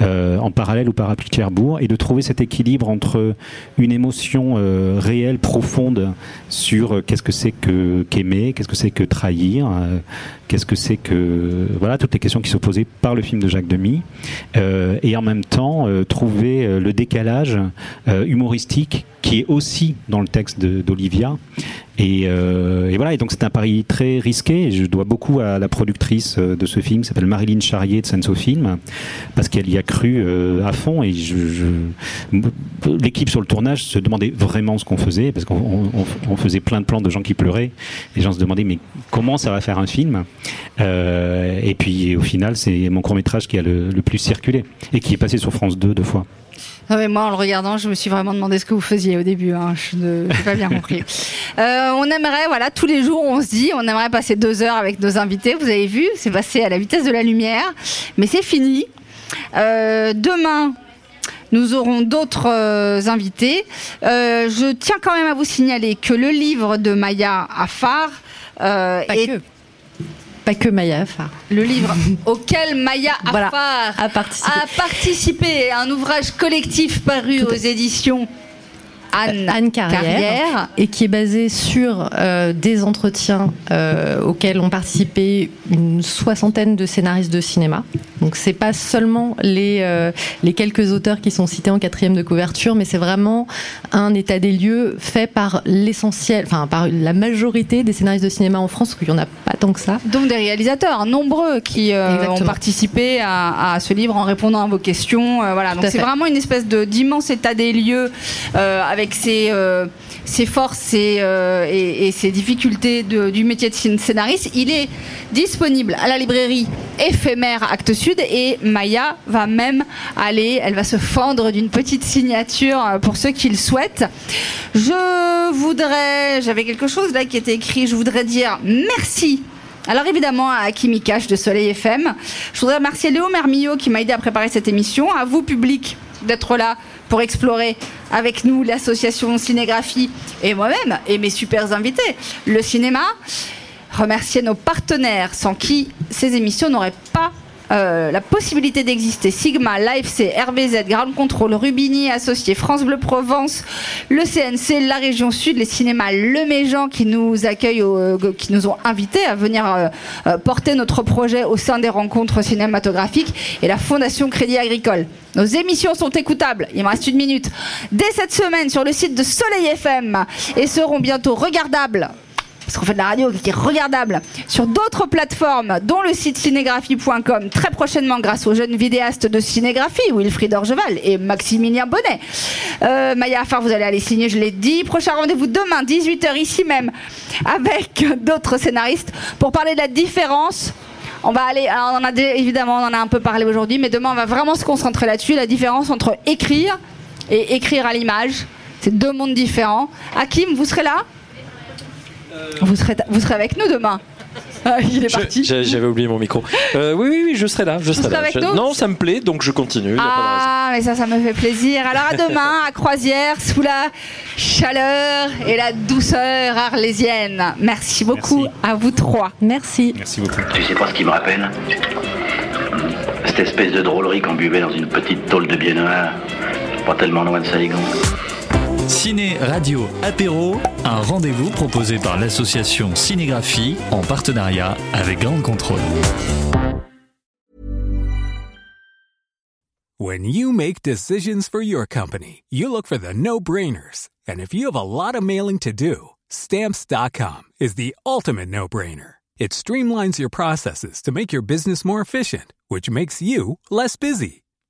J: en parallèle au parapluie de Cherbourg, et de trouver cet équilibre entre une émotion réelle, profonde, sur qu'est-ce que c'est que qu'aimer, qu'est-ce que c'est que trahir, qu'est-ce que c'est que voilà toutes les questions qui sont posées par le film de Jacques Demy, et en même temps trouver euh, le décalage euh, humoristique qui est aussi dans le texte d'Olivia. Et, euh, et voilà, et donc c'est un pari très risqué. Je dois beaucoup à la productrice de ce film, qui s'appelle Marilyn Charrier de Senso Film, parce qu'elle y a cru à fond. Et l'équipe sur le tournage se demandait vraiment ce qu'on faisait, parce qu'on on- on faisait plein de plans de gens qui pleuraient. Les gens se demandaient mais comment ça va faire un film? Et puis au final, c'est mon court métrage qui a le plus circulé et qui est passé sur France 2 deux fois.
E: Non, mais moi, en le regardant, je me suis vraiment demandé ce que vous faisiez au début. Hein. Je n'ai pas bien compris. Euh, on aimerait, voilà, tous les jours, on se dit, on aimerait passer deux heures avec nos invités. Vous avez vu, c'est passé à la vitesse de la lumière, mais c'est fini. Euh, demain. Nous aurons d'autres euh, invités. Je tiens quand même à vous signaler que le livre de Maya Affar euh, est
G: Pas que Maya Affar.
E: Le livre auquel Maya
G: Voilà,
E: Affar
G: a participé.
E: a participé un ouvrage collectif paru aux éditions Anne,
G: Anne Carrière,
E: Carrière.
G: et qui est basé sur euh, des entretiens euh, auxquels ont participé une soixantaine de scénaristes de cinéma. Donc c'est pas seulement les, euh, les quelques auteurs qui sont cités en quatrième de couverture, mais c'est vraiment un état des lieux fait par l'essentiel, enfin par la majorité des scénaristes de cinéma en France, parce qu'il y en a pas tant que ça.
E: Donc des réalisateurs nombreux qui euh, ont participé à, à ce livre en répondant à vos questions. euh, voilà,
G: Tout
E: donc c'est vraiment une espèce de d'immense état des lieux avec ses, euh, ses forces euh, et, et ses difficultés du métier de scén- scénariste. Il est disponible à la librairie éphémère Actes Sud et Maya va même aller, elle va se fendre d'une petite signature euh, pour ceux qui le souhaitent. Je voudrais, j'avais quelque chose là qui était écrit, je voudrais dire merci alors évidemment à Kimi Cash de Soleil FM. Je voudrais remercier Léo Mermillot qui m'a aidé à préparer cette émission. À vous public d'être là pour explorer avec nous l'association Cinégraphie et moi-même et mes super invités le cinéma. Remercier nos partenaires sans qui ces émissions n'auraient pas euh, la possibilité d'exister. Sigma, l'AFC, RBZ, Ground Control, Rubini, Associé, France Bleu Provence, le CNC, la région Sud, les cinémas Le Méjean qui nous accueillent, euh, qui nous ont invités à venir euh, porter notre projet au sein des rencontres cinématographiques et la Fondation Crédit Agricole. Nos émissions sont écoutables, il me reste une minute, dès cette semaine sur le site de Soleil FM et seront bientôt regardables parce qu'on fait de la radio qui est regardable sur d'autres plateformes, dont le site cinégraphie.com, très prochainement grâce aux jeunes vidéastes de cinégraphie, Wilfried Orgeval et Maximilien Bonnet. Euh, Maya Affar, vous allez aller signer, je l'ai dit. Prochain rendez-vous demain, 18h, ici même, avec d'autres scénaristes, pour parler de la différence. On va aller, évidemment, on en a un peu parlé aujourd'hui, mais demain on va vraiment se concentrer là-dessus, la différence entre écrire et écrire à l'image. C'est deux mondes différents. Hakim, vous serez là? Vous serez, vous serez avec nous demain. Ah, Il est
F: Je-
E: parti.
F: j'a- J'avais oublié mon micro. Euh, oui, oui, oui, je serai là. Je serai
E: serez
F: là.
E: avec
F: Je-
E: nous
F: Non, ça me plaît, donc je continue. y a pas de raison.
E: Ah, mais ça, ça me fait plaisir. Alors à demain, à Croisière, sous la chaleur et la douceur arlésienne. Merci beaucoup à vous trois.
G: Merci.
J: Merci beaucoup.
I: Tu sais pas ce qui me rappelle Cette espèce de drôlerie qu'on buvait dans une petite tôle de biennois, pas tellement loin de Saigon.
B: Ciné, radio, apéro, un rendez-vous proposé par l'association Cinégraphie en partenariat avec Grande Contrôle.
S: When you make decisions for your company, you look for the no brainers. And if you have a lot of mailing to do, stamps.com is the ultimate no brainer. It streamlines your processes to make your business more efficient, which makes you less busy.